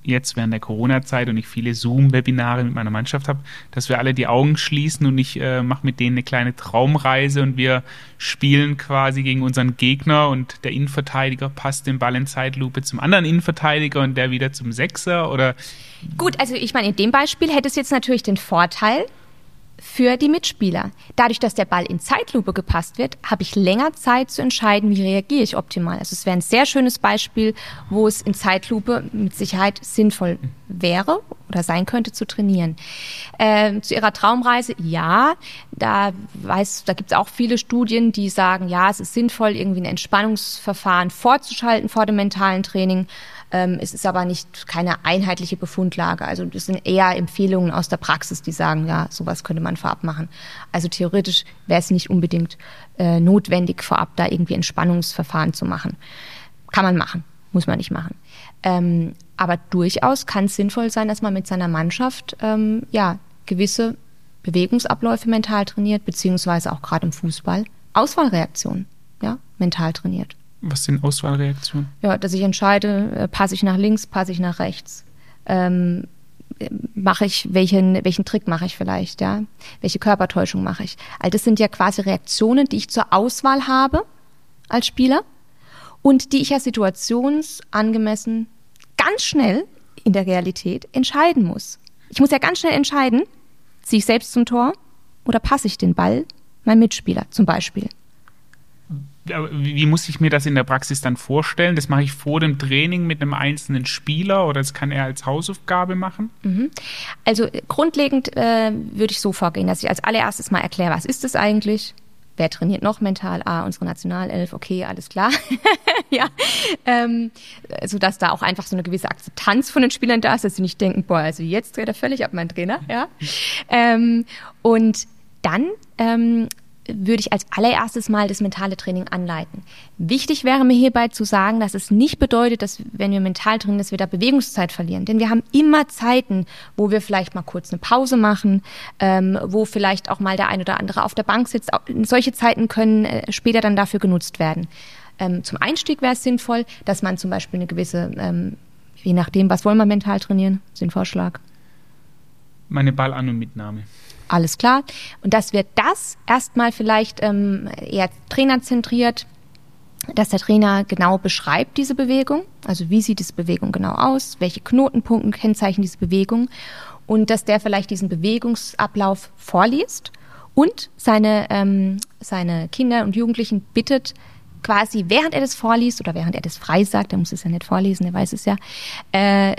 jetzt während der Corona-Zeit und ich viele Zoom-Webinare mit meiner Mannschaft habe, dass wir alle die Augen schließen und ich äh, mache mit denen eine kleine Traumreise und wir spielen quasi gegen unseren Gegner und der Innenverteidiger passt den Ball in Zeitlupe zum anderen Innenverteidiger und der wieder zum Sechser oder Gut, also ich meine, in dem Beispiel hätte es jetzt natürlich den Vorteil, für die Mitspieler. Dadurch, dass der Ball in Zeitlupe gepasst wird, habe ich länger Zeit zu entscheiden, wie reagiere ich optimal. Also es wäre ein sehr schönes Beispiel, wo es in Zeitlupe mit Sicherheit sinnvoll wäre oder sein könnte zu trainieren. Ähm, zu ihrer Traumreise, ja, da weiß, da gibt es auch viele Studien, die sagen, ja, es ist sinnvoll, irgendwie ein Entspannungsverfahren vorzuschalten vor dem mentalen Training. Ähm, es ist aber nicht keine einheitliche Befundlage. Also das sind eher Empfehlungen aus der Praxis, die sagen, ja, sowas könnte man vorab machen. Also theoretisch wäre es nicht unbedingt äh, notwendig, vorab da irgendwie Entspannungsverfahren zu machen. Kann man machen, muss man nicht machen. Ähm, aber durchaus kann es sinnvoll sein, dass man mit seiner Mannschaft ähm, ja gewisse Bewegungsabläufe mental trainiert, beziehungsweise auch gerade im Fußball Auswahlreaktionen ja, mental trainiert. Was sind Auswahlreaktionen? Ja, dass ich entscheide, äh, passe ich nach links, passe ich nach rechts. Ähm, mache ich, welchen, welchen Trick mache ich vielleicht, ja? Welche Körpertäuschung mache ich? All das sind ja quasi Reaktionen, die ich zur Auswahl habe als Spieler und die ich ja situationsangemessen ganz schnell in der Realität entscheiden muss. Ich muss ja ganz schnell entscheiden, ziehe ich selbst zum Tor oder passe ich den Ball meinem Mitspieler zum Beispiel wie muss ich mir das in der Praxis dann vorstellen? Das mache ich vor dem Training mit einem einzelnen Spieler oder das kann er als Hausaufgabe machen? Mhm. Also grundlegend äh, würde ich so vorgehen, dass ich als allererstes mal erkläre, was ist das eigentlich? Wer trainiert noch mental? Ah, unsere Nationalelf, okay, alles klar. ja, ähm, sodass da auch einfach so eine gewisse Akzeptanz von den Spielern da ist, dass sie nicht denken, boah, also jetzt dreht er völlig ab, mein Trainer. Ja, ähm, und dann ähm, würde ich als allererstes mal das mentale Training anleiten. Wichtig wäre mir hierbei zu sagen, dass es nicht bedeutet, dass wenn wir mental trainieren, dass wir da Bewegungszeit verlieren. Denn wir haben immer Zeiten, wo wir vielleicht mal kurz eine Pause machen, ähm, wo vielleicht auch mal der ein oder andere auf der Bank sitzt. Solche Zeiten können äh, später dann dafür genutzt werden. Ähm, zum Einstieg wäre es sinnvoll, dass man zum Beispiel eine gewisse, ähm, je nachdem, was wollen wir mental trainieren, den Vorschlag. Meine Ballan- und Mitnahme alles klar. Und dass wir das erstmal vielleicht ähm, eher trainerzentriert, dass der Trainer genau beschreibt diese Bewegung, also wie sieht diese Bewegung genau aus, welche Knotenpunkte kennzeichnen diese Bewegung? Und dass der vielleicht diesen Bewegungsablauf vorliest und seine, ähm, seine Kinder und Jugendlichen bittet, quasi während er das vorliest oder während er das frei sagt, er muss es ja nicht vorlesen, er weiß es ja, äh,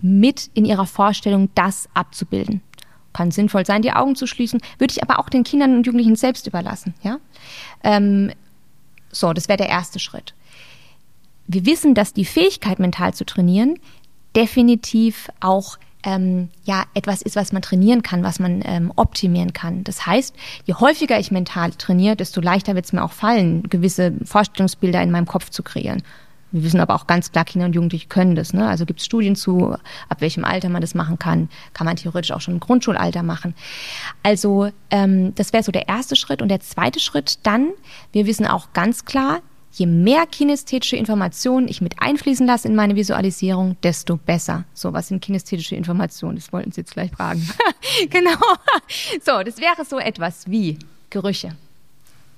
mit in ihrer Vorstellung das abzubilden kann sinnvoll sein, die Augen zu schließen, würde ich aber auch den Kindern und Jugendlichen selbst überlassen. Ja? Ähm, so, das wäre der erste Schritt. Wir wissen, dass die Fähigkeit, mental zu trainieren, definitiv auch ähm, ja etwas ist, was man trainieren kann, was man ähm, optimieren kann. Das heißt, je häufiger ich mental trainiere, desto leichter wird es mir auch fallen, gewisse Vorstellungsbilder in meinem Kopf zu kreieren. Wir wissen aber auch ganz klar, Kinder und Jugendliche können das. Ne? Also gibt es Studien zu, ab welchem Alter man das machen kann. Kann man theoretisch auch schon im Grundschulalter machen. Also ähm, das wäre so der erste Schritt. Und der zweite Schritt dann, wir wissen auch ganz klar, je mehr kinästhetische Informationen ich mit einfließen lasse in meine Visualisierung, desto besser. So, was sind kinästhetische Informationen? Das wollten Sie jetzt gleich fragen. genau. So, das wäre so etwas wie Gerüche.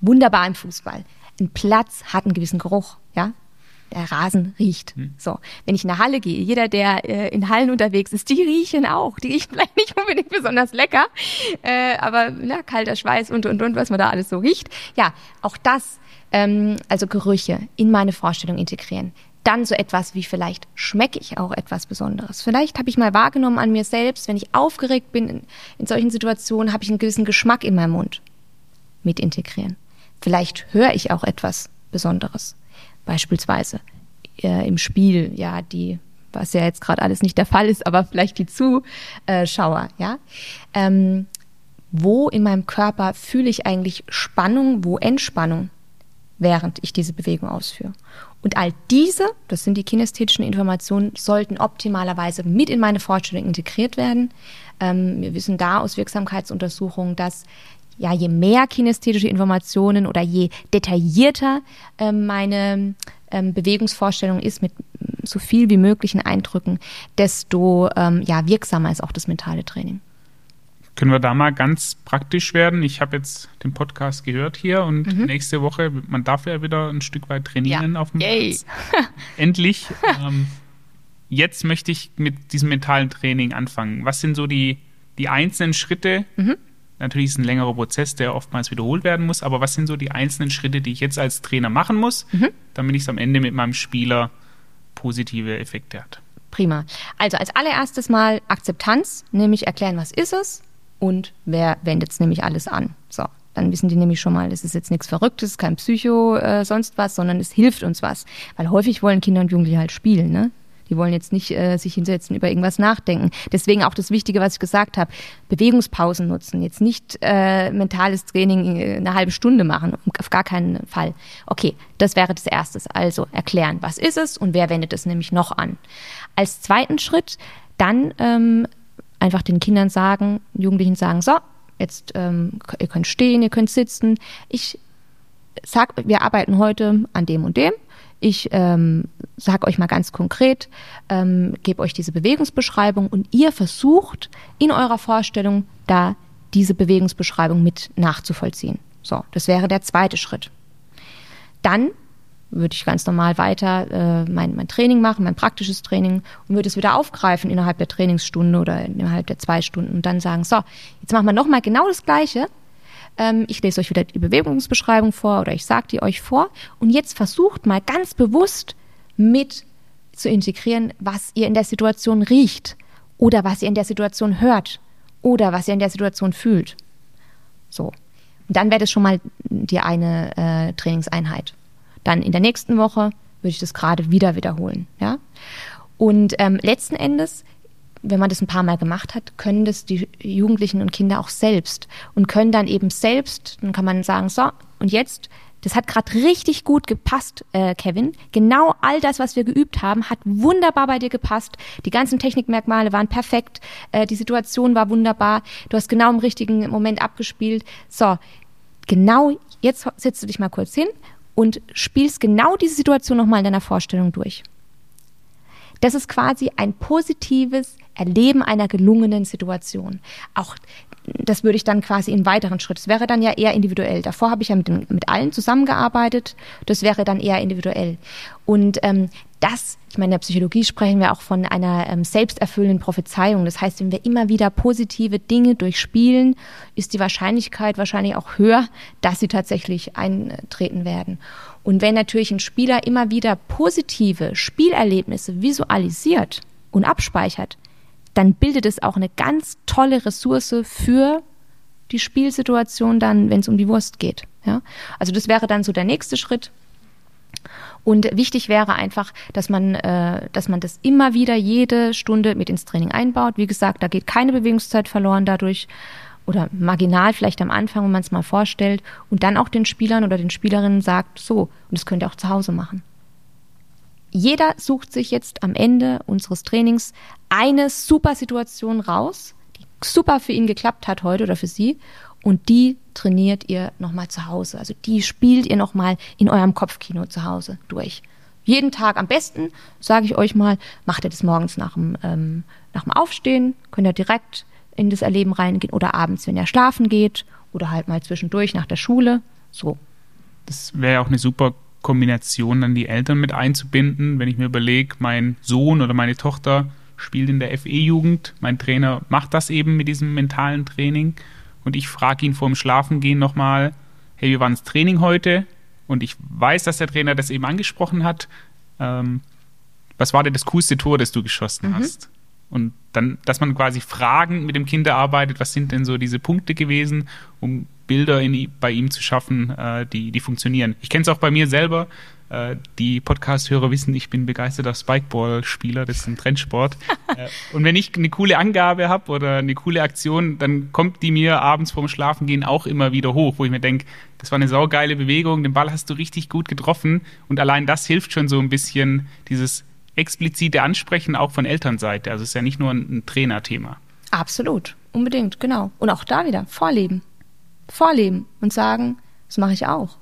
Wunderbar im Fußball. Ein Platz hat einen gewissen Geruch, ja der Rasen riecht. Hm. So, wenn ich in eine Halle gehe, jeder, der äh, in Hallen unterwegs ist, die riechen auch. Die riechen vielleicht nicht unbedingt besonders lecker, äh, aber na, kalter Schweiß und und und, was man da alles so riecht. Ja, auch das, ähm, also Gerüche in meine Vorstellung integrieren. Dann so etwas wie vielleicht schmecke ich auch etwas Besonderes. Vielleicht habe ich mal wahrgenommen an mir selbst, wenn ich aufgeregt bin in, in solchen Situationen, habe ich einen gewissen Geschmack in meinem Mund mit integrieren. Vielleicht höre ich auch etwas Besonderes beispielsweise äh, im Spiel, ja, die, was ja jetzt gerade alles nicht der Fall ist, aber vielleicht die Zuschauer, ja. Ähm, wo in meinem Körper fühle ich eigentlich Spannung, wo Entspannung, während ich diese Bewegung ausführe. Und all diese, das sind die kinästhetischen Informationen, sollten optimalerweise mit in meine Vorstellung integriert werden. Ähm, wir wissen da aus Wirksamkeitsuntersuchungen, dass ja, je mehr kinästhetische Informationen oder je detaillierter äh, meine ähm, Bewegungsvorstellung ist mit so viel wie möglichen Eindrücken, desto ähm, ja, wirksamer ist auch das mentale Training. Können wir da mal ganz praktisch werden? Ich habe jetzt den Podcast gehört hier und mhm. nächste Woche, man darf ja wieder ein Stück weit trainieren ja. auf dem Yay. Platz. Endlich. ähm, jetzt möchte ich mit diesem mentalen Training anfangen. Was sind so die, die einzelnen Schritte, mhm. Natürlich ist es ein längerer Prozess, der oftmals wiederholt werden muss, aber was sind so die einzelnen Schritte, die ich jetzt als Trainer machen muss, mhm. damit ich es am Ende mit meinem Spieler positive Effekte hat? Prima. Also als allererstes mal Akzeptanz, nämlich erklären, was ist es und wer wendet es nämlich alles an. So, dann wissen die nämlich schon mal, das ist jetzt nichts Verrücktes, kein Psycho, äh, sonst was, sondern es hilft uns was. Weil häufig wollen Kinder und Jugendliche halt spielen, ne? Die wollen jetzt nicht äh, sich hinsetzen, über irgendwas nachdenken. Deswegen auch das Wichtige, was ich gesagt habe, Bewegungspausen nutzen. Jetzt nicht äh, mentales Training äh, eine halbe Stunde machen, auf gar keinen Fall. Okay, das wäre das Erste. Also erklären, was ist es und wer wendet es nämlich noch an. Als zweiten Schritt dann ähm, einfach den Kindern sagen, Jugendlichen sagen, so, jetzt ähm, ihr könnt stehen, ihr könnt sitzen. Ich sag, wir arbeiten heute an dem und dem. Ich ähm, sage euch mal ganz konkret, ähm, gebe euch diese Bewegungsbeschreibung und ihr versucht in eurer Vorstellung da diese Bewegungsbeschreibung mit nachzuvollziehen. So, das wäre der zweite Schritt. Dann würde ich ganz normal weiter äh, mein, mein Training machen, mein praktisches Training und würde es wieder aufgreifen innerhalb der Trainingsstunde oder innerhalb der zwei Stunden und dann sagen, so, jetzt machen wir nochmal genau das Gleiche, ähm, ich lese euch wieder die Bewegungsbeschreibung vor oder ich sage die euch vor. Und jetzt versucht mal ganz bewusst mit zu integrieren, was ihr in der Situation riecht oder was ihr in der Situation hört oder was ihr in der Situation fühlt. So. Und dann wäre das schon mal die eine äh, Trainingseinheit. Dann in der nächsten Woche würde ich das gerade wieder wiederholen. Ja? Und ähm, letzten Endes wenn man das ein paar Mal gemacht hat, können das die Jugendlichen und Kinder auch selbst und können dann eben selbst, dann kann man sagen, so, und jetzt, das hat gerade richtig gut gepasst, äh, Kevin. Genau all das, was wir geübt haben, hat wunderbar bei dir gepasst. Die ganzen Technikmerkmale waren perfekt, äh, die Situation war wunderbar, du hast genau im richtigen Moment abgespielt. So, genau jetzt setzt du dich mal kurz hin und spielst genau diese Situation nochmal in deiner Vorstellung durch. Das ist quasi ein positives Erleben einer gelungenen Situation. Auch das würde ich dann quasi in weiteren Schritt. Das wäre dann ja eher individuell. Davor habe ich ja mit, mit allen zusammengearbeitet. Das wäre dann eher individuell. Und ähm, das, ich meine, in der Psychologie sprechen wir auch von einer ähm, selbsterfüllenden Prophezeiung. Das heißt, wenn wir immer wieder positive Dinge durchspielen, ist die Wahrscheinlichkeit wahrscheinlich auch höher, dass sie tatsächlich eintreten werden. Und wenn natürlich ein Spieler immer wieder positive Spielerlebnisse visualisiert und abspeichert, dann bildet es auch eine ganz tolle Ressource für die Spielsituation dann, wenn es um die Wurst geht. Ja? Also das wäre dann so der nächste Schritt. Und wichtig wäre einfach, dass man, äh, dass man das immer wieder jede Stunde mit ins Training einbaut. Wie gesagt, da geht keine Bewegungszeit verloren dadurch oder marginal vielleicht am Anfang, wenn man es mal vorstellt und dann auch den Spielern oder den Spielerinnen sagt, so, und das könnt ihr auch zu Hause machen. Jeder sucht sich jetzt am Ende unseres Trainings eine super Situation raus, die super für ihn geklappt hat heute oder für sie und die trainiert ihr nochmal zu Hause. Also die spielt ihr nochmal in eurem Kopfkino zu Hause durch. Jeden Tag am besten, sage ich euch mal, macht ihr das morgens nach dem, ähm, nach dem Aufstehen, könnt ihr direkt in das Erleben reingehen oder abends, wenn er schlafen geht oder halt mal zwischendurch nach der Schule. So. Das wäre ja auch eine super Kombination, dann die Eltern mit einzubinden. Wenn ich mir überlege, mein Sohn oder meine Tochter spielt in der FE-Jugend, mein Trainer macht das eben mit diesem mentalen Training und ich frage ihn vorm Schlafengehen nochmal, hey, wie war das Training heute? Und ich weiß, dass der Trainer das eben angesprochen hat. Ähm, was war denn das coolste Tor, das du geschossen mhm. hast? Und dann, dass man quasi Fragen mit dem Kind erarbeitet, was sind denn so diese Punkte gewesen, um Bilder in, bei ihm zu schaffen, äh, die, die funktionieren. Ich kenne es auch bei mir selber. Äh, die Podcast-Hörer wissen, ich bin begeisterter Spikeball-Spieler, das ist ein Trendsport. äh, und wenn ich eine coole Angabe habe oder eine coole Aktion, dann kommt die mir abends vorm Schlafengehen auch immer wieder hoch, wo ich mir denke, das war eine saugeile Bewegung, den Ball hast du richtig gut getroffen. Und allein das hilft schon so ein bisschen, dieses explizite Ansprechen auch von Elternseite. Also es ist ja nicht nur ein, Trainerthema. Absolut, unbedingt, genau. Und auch da wieder Vorleben. Vorleben und sagen, das mache ich auch.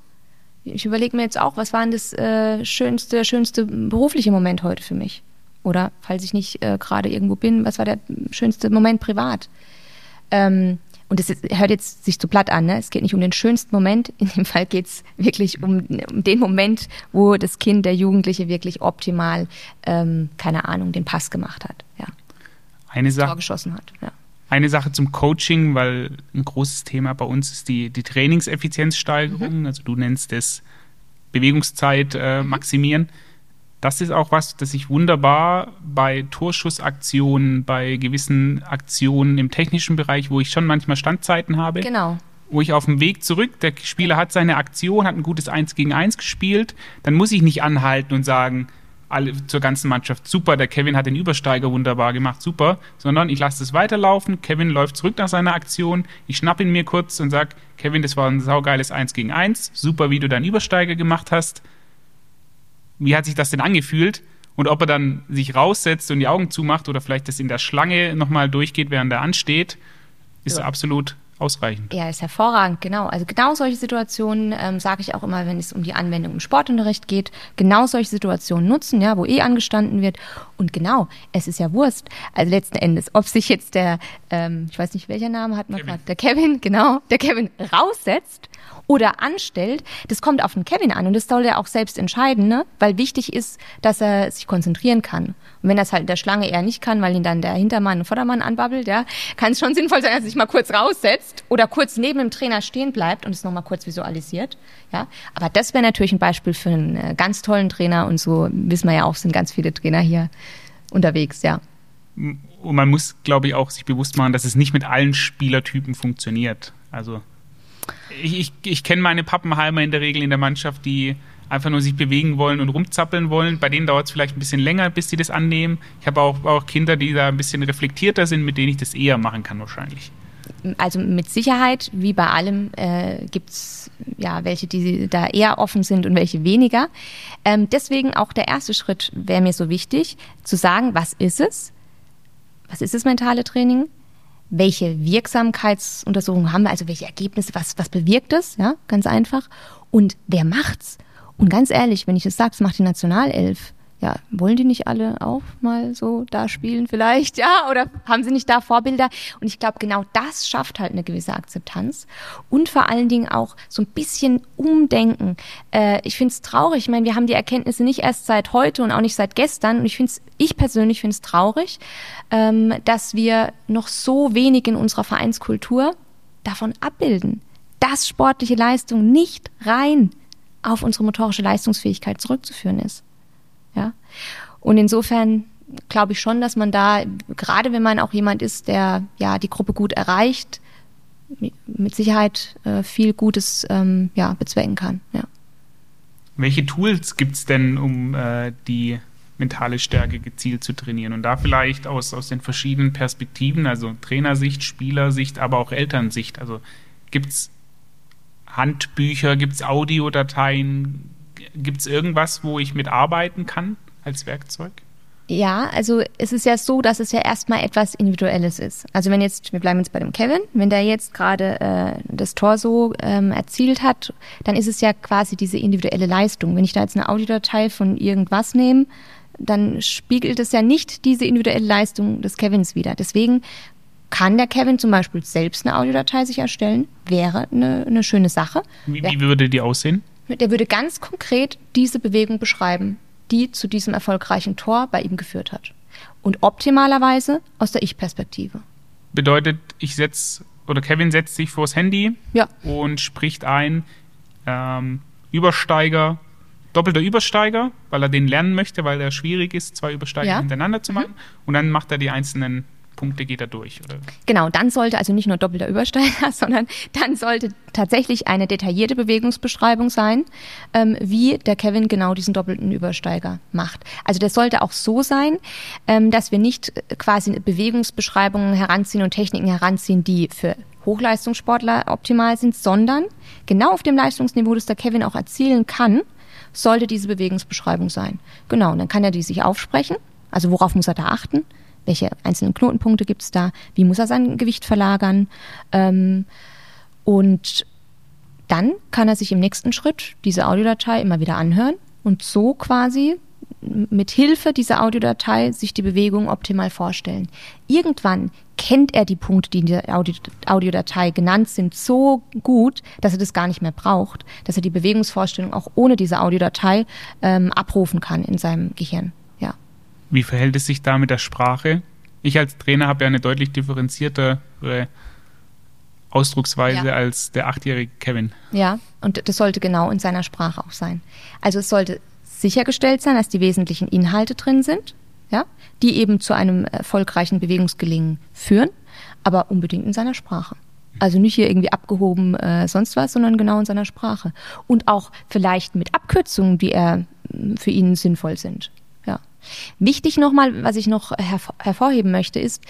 Ich überlege mir jetzt auch, was war denn das äh, schönste, schönste berufliche Moment heute für mich? Oder falls ich nicht äh, gerade irgendwo bin, was war der schönste Moment privat? Ähm, und es hört jetzt sich zu platt an, ne? es geht nicht um den schönsten Moment, in dem Fall geht es wirklich um, um, den Moment, wo das Kind, der Jugendliche wirklich optimal, ähm, keine Ahnung, den Pass gemacht hat. Ja. Eine Sache. Tor geschossen hat, ja. Eine Sache zum Coaching, weil ein großes Thema bei uns ist die, die Trainingseffizienzsteigerung. Mhm. Also du nennst es Bewegungszeit äh, maximieren. Mhm das ist auch was, das ich wunderbar bei Torschussaktionen, bei gewissen Aktionen im technischen Bereich, wo ich schon manchmal Standzeiten habe. Genau. Wo ich auf dem Weg zurück, der Spieler hat seine Aktion, hat ein gutes 1 gegen 1 gespielt, dann muss ich nicht anhalten und sagen, alle zur ganzen Mannschaft, super, der Kevin hat den Übersteiger wunderbar gemacht, super, sondern ich lasse es weiterlaufen, Kevin läuft zurück nach seiner Aktion, ich schnapp ihn mir kurz und sage, Kevin, das war ein saugeiles 1 gegen 1, super, wie du deinen Übersteiger gemacht hast, wie hat sich das denn angefühlt? Und ob er dann sich raussetzt und die Augen zumacht oder vielleicht das in der Schlange nochmal durchgeht, während er ansteht, ist ja. absolut ausreichend. Ja, ist hervorragend, genau. Also genau solche Situationen ähm, sage ich auch immer, wenn es um die Anwendung im Sportunterricht geht, genau solche Situationen nutzen, ja, wo eh angestanden wird. Und genau, es ist ja Wurst. Also letzten Endes, ob sich jetzt der, ähm, ich weiß nicht, welcher Name hat man gerade, der Kevin, genau, der Kevin raussetzt oder anstellt, das kommt auf den Kevin an und das soll er auch selbst entscheiden, ne? weil wichtig ist, dass er sich konzentrieren kann. Und wenn es halt in der Schlange eher nicht kann, weil ihn dann der Hintermann und Vordermann anbabbelt, ja, kann es schon sinnvoll sein, dass er sich mal kurz raussetzt oder kurz neben dem Trainer stehen bleibt und es nochmal kurz visualisiert. Ja, aber das wäre natürlich ein Beispiel für einen äh, ganz tollen Trainer und so wissen wir ja auch, sind ganz viele Trainer hier unterwegs, ja. Und man muss, glaube ich, auch sich bewusst machen, dass es nicht mit allen Spielertypen funktioniert. Also ich, ich, ich kenne meine Pappenheimer in der Regel in der Mannschaft, die einfach nur sich bewegen wollen und rumzappeln wollen. Bei denen dauert es vielleicht ein bisschen länger, bis sie das annehmen. Ich habe auch, auch Kinder, die da ein bisschen reflektierter sind, mit denen ich das eher machen kann wahrscheinlich. Also mit Sicherheit, wie bei allem, äh, gibt es ja welche, die da eher offen sind und welche weniger. Ähm, deswegen auch der erste Schritt wäre mir so wichtig, zu sagen, was ist es? Was ist das mentale Training? Welche Wirksamkeitsuntersuchungen haben wir? Also welche Ergebnisse? Was, was bewirkt es? Ja, ganz einfach. Und wer macht's? Und ganz ehrlich, wenn ich das sage, das macht die Nationalelf ja, wollen die nicht alle auch mal so da spielen vielleicht, ja, oder haben sie nicht da Vorbilder? Und ich glaube, genau das schafft halt eine gewisse Akzeptanz und vor allen Dingen auch so ein bisschen Umdenken. Äh, ich finde es traurig, ich meine, wir haben die Erkenntnisse nicht erst seit heute und auch nicht seit gestern und ich finde es, ich persönlich finde es traurig, ähm, dass wir noch so wenig in unserer Vereinskultur davon abbilden, dass sportliche Leistung nicht rein auf unsere motorische Leistungsfähigkeit zurückzuführen ist. Ja? Und insofern glaube ich schon, dass man da, gerade wenn man auch jemand ist, der ja die Gruppe gut erreicht, mit Sicherheit äh, viel Gutes ähm, ja, bezwecken kann. Ja. Welche Tools gibt es denn, um äh, die mentale Stärke gezielt zu trainieren? Und da vielleicht aus, aus den verschiedenen Perspektiven, also Trainersicht, Spielersicht, aber auch Elternsicht. Also gibt es Handbücher, gibt es Audiodateien, Gibt es irgendwas, wo ich mitarbeiten kann als Werkzeug? Ja, also es ist ja so, dass es ja erstmal etwas Individuelles ist. Also wenn jetzt, wir bleiben jetzt bei dem Kevin, wenn der jetzt gerade äh, das Tor so ähm, erzielt hat, dann ist es ja quasi diese individuelle Leistung. Wenn ich da jetzt eine Audiodatei von irgendwas nehme, dann spiegelt es ja nicht diese individuelle Leistung des Kevins wieder. Deswegen kann der Kevin zum Beispiel selbst eine Audiodatei sich erstellen, wäre eine, eine schöne Sache. Wie, wie würde die aussehen? Der würde ganz konkret diese Bewegung beschreiben, die zu diesem erfolgreichen Tor bei ihm geführt hat. Und optimalerweise aus der Ich-Perspektive. Bedeutet, ich setze, oder Kevin setzt sich vors Handy ja. und spricht ein, ähm, Übersteiger, doppelter Übersteiger, weil er den lernen möchte, weil er schwierig ist, zwei Übersteiger ja. hintereinander zu machen. Mhm. Und dann macht er die einzelnen Punkte geht er durch, oder? Genau, dann sollte also nicht nur doppelter Übersteiger, sondern dann sollte tatsächlich eine detaillierte Bewegungsbeschreibung sein, ähm, wie der Kevin genau diesen doppelten Übersteiger macht. Also das sollte auch so sein, ähm, dass wir nicht äh, quasi Bewegungsbeschreibungen heranziehen und Techniken heranziehen, die für Hochleistungssportler optimal sind, sondern genau auf dem Leistungsniveau, das der Kevin auch erzielen kann, sollte diese Bewegungsbeschreibung sein. Genau, und dann kann er die sich aufsprechen. Also worauf muss er da achten? Welche einzelnen Knotenpunkte gibt es da, wie muss er sein Gewicht verlagern. Ähm, und dann kann er sich im nächsten Schritt diese Audiodatei immer wieder anhören und so quasi mit Hilfe dieser Audiodatei sich die Bewegung optimal vorstellen. Irgendwann kennt er die Punkte, die in der Audiodatei genannt sind, so gut, dass er das gar nicht mehr braucht, dass er die Bewegungsvorstellung auch ohne diese Audiodatei ähm, abrufen kann in seinem Gehirn. Wie verhält es sich da mit der Sprache? Ich als Trainer habe ja eine deutlich differenziertere Ausdrucksweise ja. als der achtjährige Kevin. Ja, und das sollte genau in seiner Sprache auch sein. Also es sollte sichergestellt sein, dass die wesentlichen Inhalte drin sind, ja, die eben zu einem erfolgreichen Bewegungsgelingen führen, aber unbedingt in seiner Sprache. Also nicht hier irgendwie abgehoben äh, sonst was, sondern genau in seiner Sprache. Und auch vielleicht mit Abkürzungen, die er für ihn sinnvoll sind. Wichtig nochmal, was ich noch hervor hervorheben möchte, ist,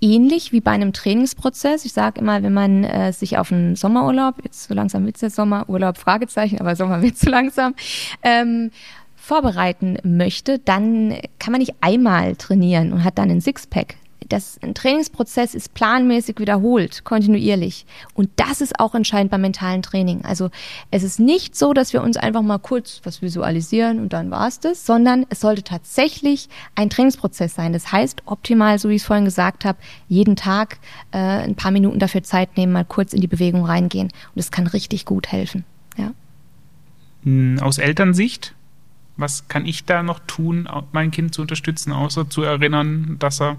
ähnlich wie bei einem Trainingsprozess, ich sage immer, wenn man äh, sich auf einen Sommerurlaub, jetzt so langsam wird es jetzt Sommerurlaub, Fragezeichen, aber Sommer wird zu langsam, ähm, vorbereiten möchte, dann kann man nicht einmal trainieren und hat dann ein Sixpack das, ein Trainingsprozess ist planmäßig wiederholt, kontinuierlich. Und das ist auch entscheidend beim mentalen Training. Also es ist nicht so, dass wir uns einfach mal kurz was visualisieren und dann war es das, sondern es sollte tatsächlich ein Trainingsprozess sein. Das heißt, optimal, so wie ich es vorhin gesagt habe, jeden Tag äh, ein paar Minuten dafür Zeit nehmen, mal kurz in die Bewegung reingehen. Und das kann richtig gut helfen. Ja. Hm, aus Elternsicht, was kann ich da noch tun, mein Kind zu unterstützen, außer zu erinnern, dass er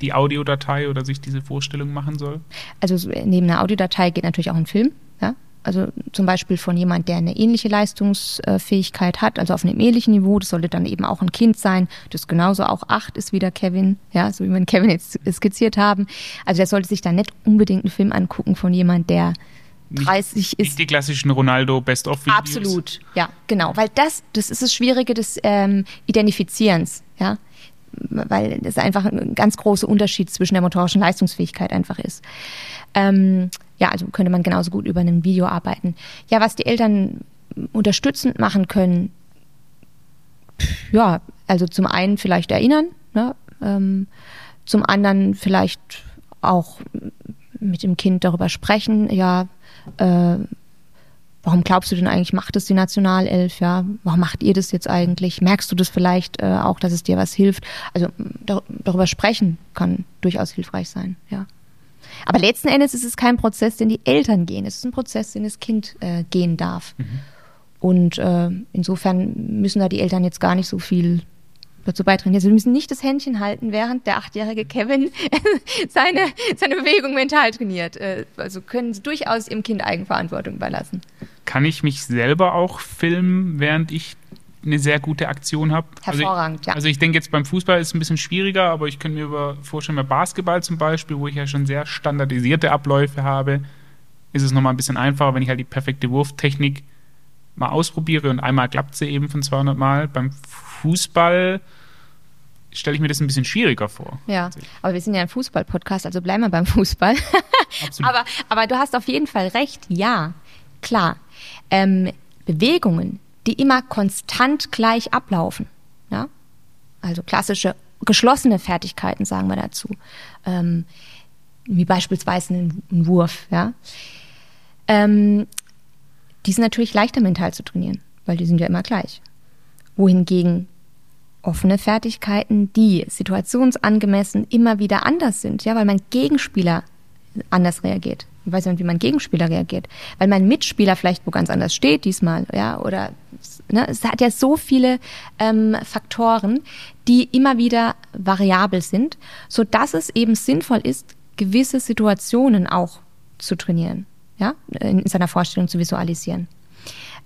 die Audiodatei oder sich diese Vorstellung machen soll? Also neben einer Audiodatei geht natürlich auch ein Film. Ja? Also zum Beispiel von jemand, der eine ähnliche Leistungsfähigkeit hat, also auf einem ähnlichen Niveau. Das sollte dann eben auch ein Kind sein, das genauso auch acht ist wie der Kevin, ja, so wie wir Kevin jetzt skizziert haben. Also der sollte sich dann nicht unbedingt einen Film angucken von jemand, der 30 nicht, ist. Nicht die klassischen Ronaldo Best-of-Videos. Absolut, ja, genau. Weil das, das ist das Schwierige des ähm, Identifizierens, ja. Weil das einfach ein ganz großer Unterschied zwischen der motorischen Leistungsfähigkeit einfach ist. Ähm, ja, also könnte man genauso gut über ein Video arbeiten. Ja, was die Eltern unterstützend machen können, ja, also zum einen vielleicht erinnern, ne? ähm, zum anderen vielleicht auch mit dem Kind darüber sprechen, ja, äh, warum glaubst du denn eigentlich, macht es die Nationalelf, ja, warum macht ihr das jetzt eigentlich, merkst du das vielleicht äh, auch, dass es dir was hilft, also dar darüber sprechen kann durchaus hilfreich sein, ja. Aber letzten Endes ist es kein Prozess, den die Eltern gehen, es ist ein Prozess, den das Kind äh, gehen darf. Mhm. Und äh, insofern müssen da die Eltern jetzt gar nicht so viel dazu beitragen. Also wir müssen nicht das Händchen halten, während der achtjährige Kevin seine, seine Bewegung mental trainiert. Äh, also können sie durchaus ihrem Kind Eigenverantwortung überlassen. Kann ich mich selber auch filmen, während ich eine sehr gute Aktion habe? Hervorragend, also ich, ja. Also ich denke jetzt beim Fußball ist es ein bisschen schwieriger, aber ich könnte mir vorstellen, bei Basketball zum Beispiel, wo ich ja schon sehr standardisierte Abläufe habe, ist es nochmal ein bisschen einfacher, wenn ich halt die perfekte Wurftechnik mal ausprobiere und einmal klappt sie eben von 200 Mal. Beim Fußball stelle ich mir das ein bisschen schwieriger vor. Ja, aber wir sind ja ein Fußball-Podcast, also bleiben wir beim Fußball. aber, aber du hast auf jeden Fall recht, ja, klar. Ähm, Bewegungen, die immer konstant gleich ablaufen, ja, also klassische geschlossene Fertigkeiten sagen wir dazu, ähm, wie beispielsweise ein, Wurf, ja, ähm, die sind natürlich leichter mental zu trainieren, weil die sind ja immer gleich. Wohingegen offene Fertigkeiten, die situationsangemessen immer wieder anders sind, ja, weil mein Gegenspieler anders reagiert. Weiß nicht, wie mein Gegenspieler reagiert, weil mein Mitspieler vielleicht wo ganz anders steht diesmal, ja, oder ne, es hat ja so viele ähm, Faktoren, die immer wieder variabel sind, so dass es eben sinnvoll ist, gewisse Situationen auch zu trainieren, ja, in, in seiner Vorstellung zu visualisieren.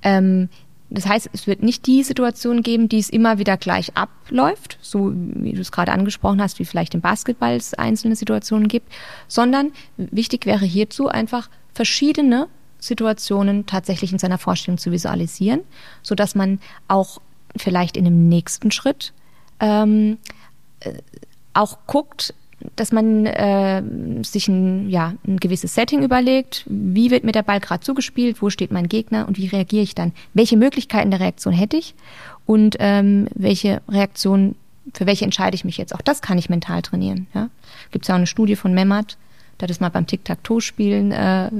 Ähm, das heißt, es wird nicht die Situation geben, die es immer wieder gleich abläuft, so wie du es gerade angesprochen hast, wie vielleicht im Basketball es einzelne Situationen gibt, sondern wichtig wäre hierzu einfach verschiedene Situationen tatsächlich in seiner Vorstellung zu visualisieren, so dass man auch vielleicht in dem nächsten Schritt ähm, äh, auch guckt, dass man äh, sich ein, ja, ein gewisses Setting überlegt, wie wird mir der Ball gerade zugespielt, wo steht mein Gegner und wie reagiere ich dann? Welche Möglichkeiten der Reaktion hätte ich und ähm, welche Reaktion, für welche entscheide ich mich jetzt? Auch das kann ich mental trainieren. Ja? Gibt es ja auch eine Studie von Memmert, der es mal beim Tic-Tac-Toe-Spielen äh,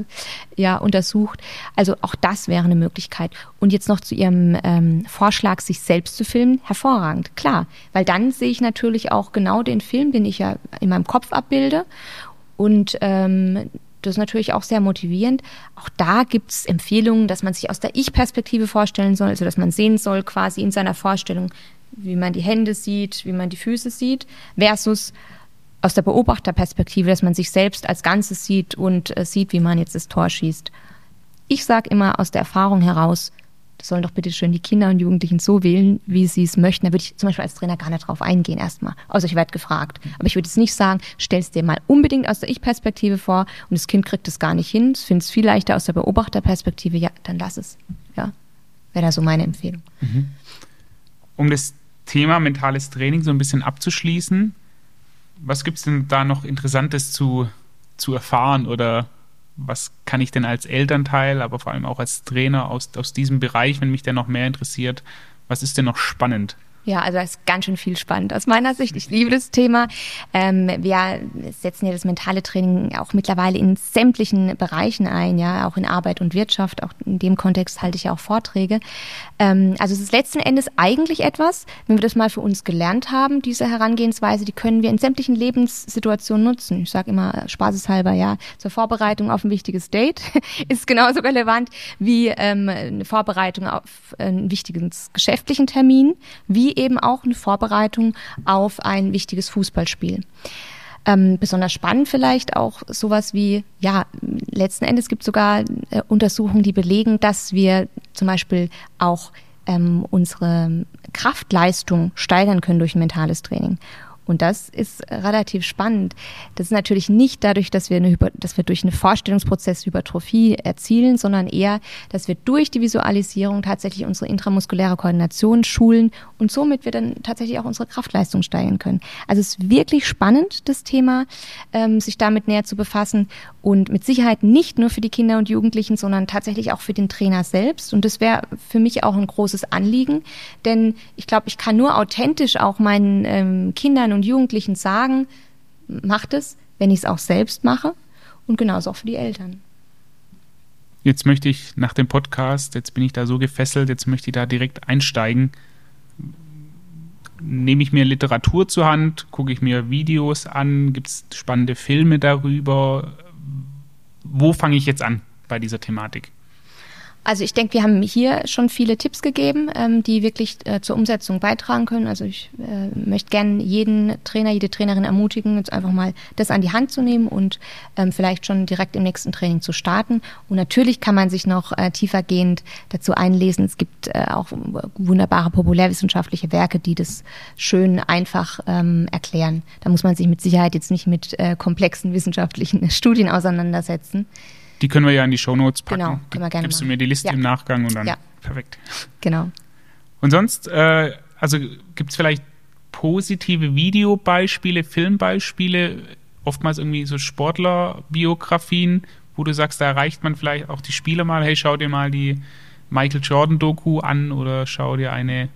ja, untersucht. Also auch das wäre eine Möglichkeit. Und jetzt noch zu Ihrem ähm, Vorschlag, sich selbst zu filmen, hervorragend, klar. Weil dann sehe ich natürlich auch genau den Film, den ich ja in meinem Kopf abbilde. Und ähm, das ist natürlich auch sehr motivierend. Auch da gibt es Empfehlungen, dass man sich aus der Ich-Perspektive vorstellen soll, also dass man sehen soll quasi in seiner Vorstellung, wie man die Hände sieht, wie man die Füße sieht, versus aus der Beobachterperspektive, dass man sich selbst als Ganzes sieht und äh, sieht, wie man jetzt das Tor schießt. Ich sage immer aus der Erfahrung heraus, das sollen doch bitte schön die Kinder und Jugendlichen so wählen, wie sie es möchten. Da würde ich zum Beispiel als Trainer gar nicht drauf eingehen erstmal. Also ich werde gefragt. Aber ich würde jetzt nicht sagen, stell es dir mal unbedingt aus der Ich-Perspektive vor und das Kind kriegt es gar nicht hin. Es findet es viel leichter aus der Beobachterperspektive. Ja, dann lass es. Ja, wäre da so meine Empfehlung. Mhm. Um das Thema mentales Training so ein bisschen abzuschließen, was gibt es denn da noch Interessantes zu, zu erfahren oder was kann ich denn als Elternteil, aber vor allem auch als Trainer aus, aus diesem Bereich, wenn mich der noch mehr interessiert, was ist denn noch spannend? Ja, also das ist ganz schön viel spannend aus meiner Sicht. Ich liebe das Thema. Ähm, wir setzen ja das mentale Training auch mittlerweile in sämtlichen Bereichen ein, ja, auch in Arbeit und Wirtschaft. Auch in dem Kontext halte ich ja auch Vorträge. Ähm, also es ist letzten Endes eigentlich etwas, wenn wir das mal für uns gelernt haben, diese Herangehensweise, die können wir in sämtlichen Lebenssituationen nutzen. Ich sage immer spaßeshalber, ja, zur Vorbereitung auf ein wichtiges Date ist genauso relevant wie ähm, eine Vorbereitung auf einen wichtigen geschäftlichen Termin, wie wie eben auch eine Vorbereitung auf ein wichtiges Fußballspiel. Ähm, besonders spannend vielleicht auch sowas wie, ja, letzten Endes gibt es sogar äh, Untersuchungen, die belegen, dass wir zum Beispiel auch ähm, unsere Kraftleistung steigern können durch ein mentales Training. Und das ist relativ spannend. Das ist natürlich nicht dadurch, dass wir, eine, dass wir durch einen Vorstellungsprozess Hypertrophie erzielen, sondern eher, dass wir durch die Visualisierung tatsächlich unsere intramuskuläre Koordination schulen und somit wir dann tatsächlich auch unsere Kraftleistung steigern können. Also es ist wirklich spannend, das Thema, ähm, sich damit näher zu befassen und mit Sicherheit nicht nur für die Kinder und Jugendlichen, sondern tatsächlich auch für den Trainer selbst. Und das wäre für mich auch ein großes Anliegen, denn ich glaube, ich kann nur authentisch auch meinen ähm, Kindern und Jugendlichen sagen, macht es, wenn ich es auch selbst mache und genauso auch für die Eltern. Jetzt möchte ich nach dem Podcast, jetzt bin ich da so gefesselt, jetzt möchte ich da direkt einsteigen. Nehme ich mir Literatur zur Hand, gucke ich mir Videos an, gibt es spannende Filme darüber? Wo fange ich jetzt an bei dieser Thematik? Also ich denke, wir haben hier schon viele Tipps gegeben, ähm, die wirklich äh, zur Umsetzung beitragen können. Also ich äh, möchte gerne jeden Trainer, jede Trainerin ermutigen, jetzt einfach mal das an die Hand zu nehmen und ähm, vielleicht schon direkt im nächsten Training zu starten. Und natürlich kann man sich noch äh, tiefergehend dazu einlesen. Es gibt äh, auch wunderbare populärwissenschaftliche Werke, die das schön einfach ähm, erklären. Da muss man sich mit Sicherheit jetzt nicht mit äh, komplexen wissenschaftlichen Studien auseinandersetzen. Die können wir ja in die Shownotes packen. Genau, können wir gerne Gibst machen. du mir die Liste Ja. im Nachgang und dann Ja. perfekt. Genau. Und sonst, äh, also gibt es vielleicht positive Videobeispiele, Filmbeispiele, oftmals irgendwie so Sportlerbiografien, wo du sagst, da erreicht man vielleicht auch die Spieler mal, hey, schau dir mal die Michael Jordan-Doku an oder schau dir eine.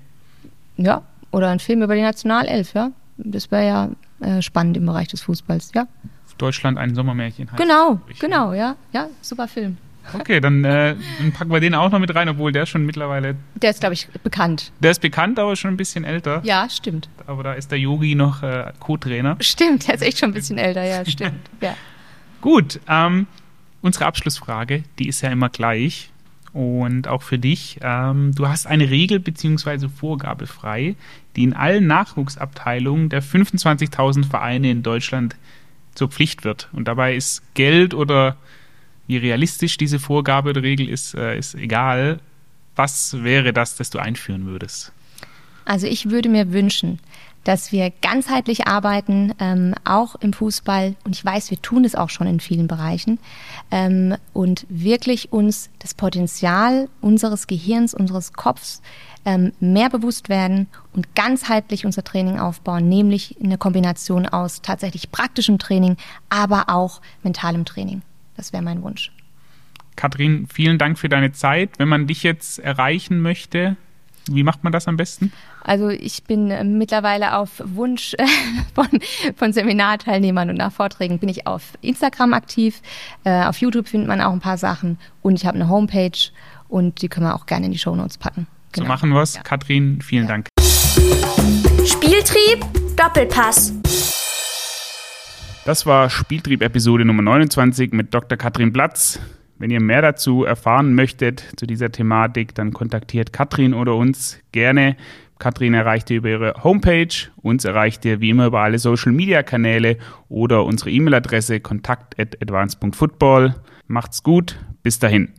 Ja, oder ein Film über die Nationalelf, ja. Das wäre ja äh, spannend im Bereich des Fußballs, ja. Deutschland ein Sommermärchen heißt. Genau, genau, ja. Ja, super Film. Okay, dann, äh, dann packen wir den auch noch mit rein, obwohl der schon mittlerweile, Der ist, glaube ich, bekannt. der ist bekannt, aber schon ein bisschen älter. Ja, stimmt. Aber da ist der Yogi noch äh, Co-Trainer. Stimmt, der ist echt schon ein bisschen älter, ja, stimmt. Ja. Gut, ähm, unsere Abschlussfrage, die ist ja immer gleich. Und auch für dich, ähm, du hast eine Regel bzw. Vorgabe frei, die in allen Nachwuchsabteilungen der 25.000 Vereine in Deutschland zur Pflicht wird. Und dabei ist Geld oder wie realistisch diese Vorgabe oder Regel ist, äh, ist egal. Was wäre das, das du einführen würdest? Also ich würde mir wünschen, dass wir ganzheitlich arbeiten, ähm, auch im Fußball. Und ich weiß, wir tun es auch schon in vielen Bereichen. Ähm, und wirklich uns das Potenzial unseres Gehirns, unseres Kopfs ähm, mehr bewusst werden und ganzheitlich unser Training aufbauen, nämlich eine Kombination aus tatsächlich praktischem Training, aber auch mentalem Training. Das wäre mein Wunsch. Kathrin, vielen Dank für deine Zeit. Wenn man dich jetzt erreichen möchte, wie macht man das am besten? Also ich bin äh, mittlerweile auf Wunsch äh, von, von Seminarteilnehmern und nach Vorträgen bin ich auf Instagram aktiv. Äh, auf YouTube findet man auch ein paar Sachen und ich habe eine Homepage und die können wir auch gerne in die Shownotes packen. So Genau. machen wir es. Ja. Kathrin, vielen Dank. Spieltrieb, Doppelpass. Das war Spieltrieb Episode Nummer 29 mit Dr. Katrin Platz. Wenn ihr mehr dazu erfahren möchtet zu dieser Thematik, dann kontaktiert Katrin oder uns gerne. Katrin erreicht ihr über ihre Homepage, uns erreicht ihr wie immer über alle Social Media Kanäle oder unsere E-Mail-Adresse kontakt@advance.football. Macht's gut, bis dahin.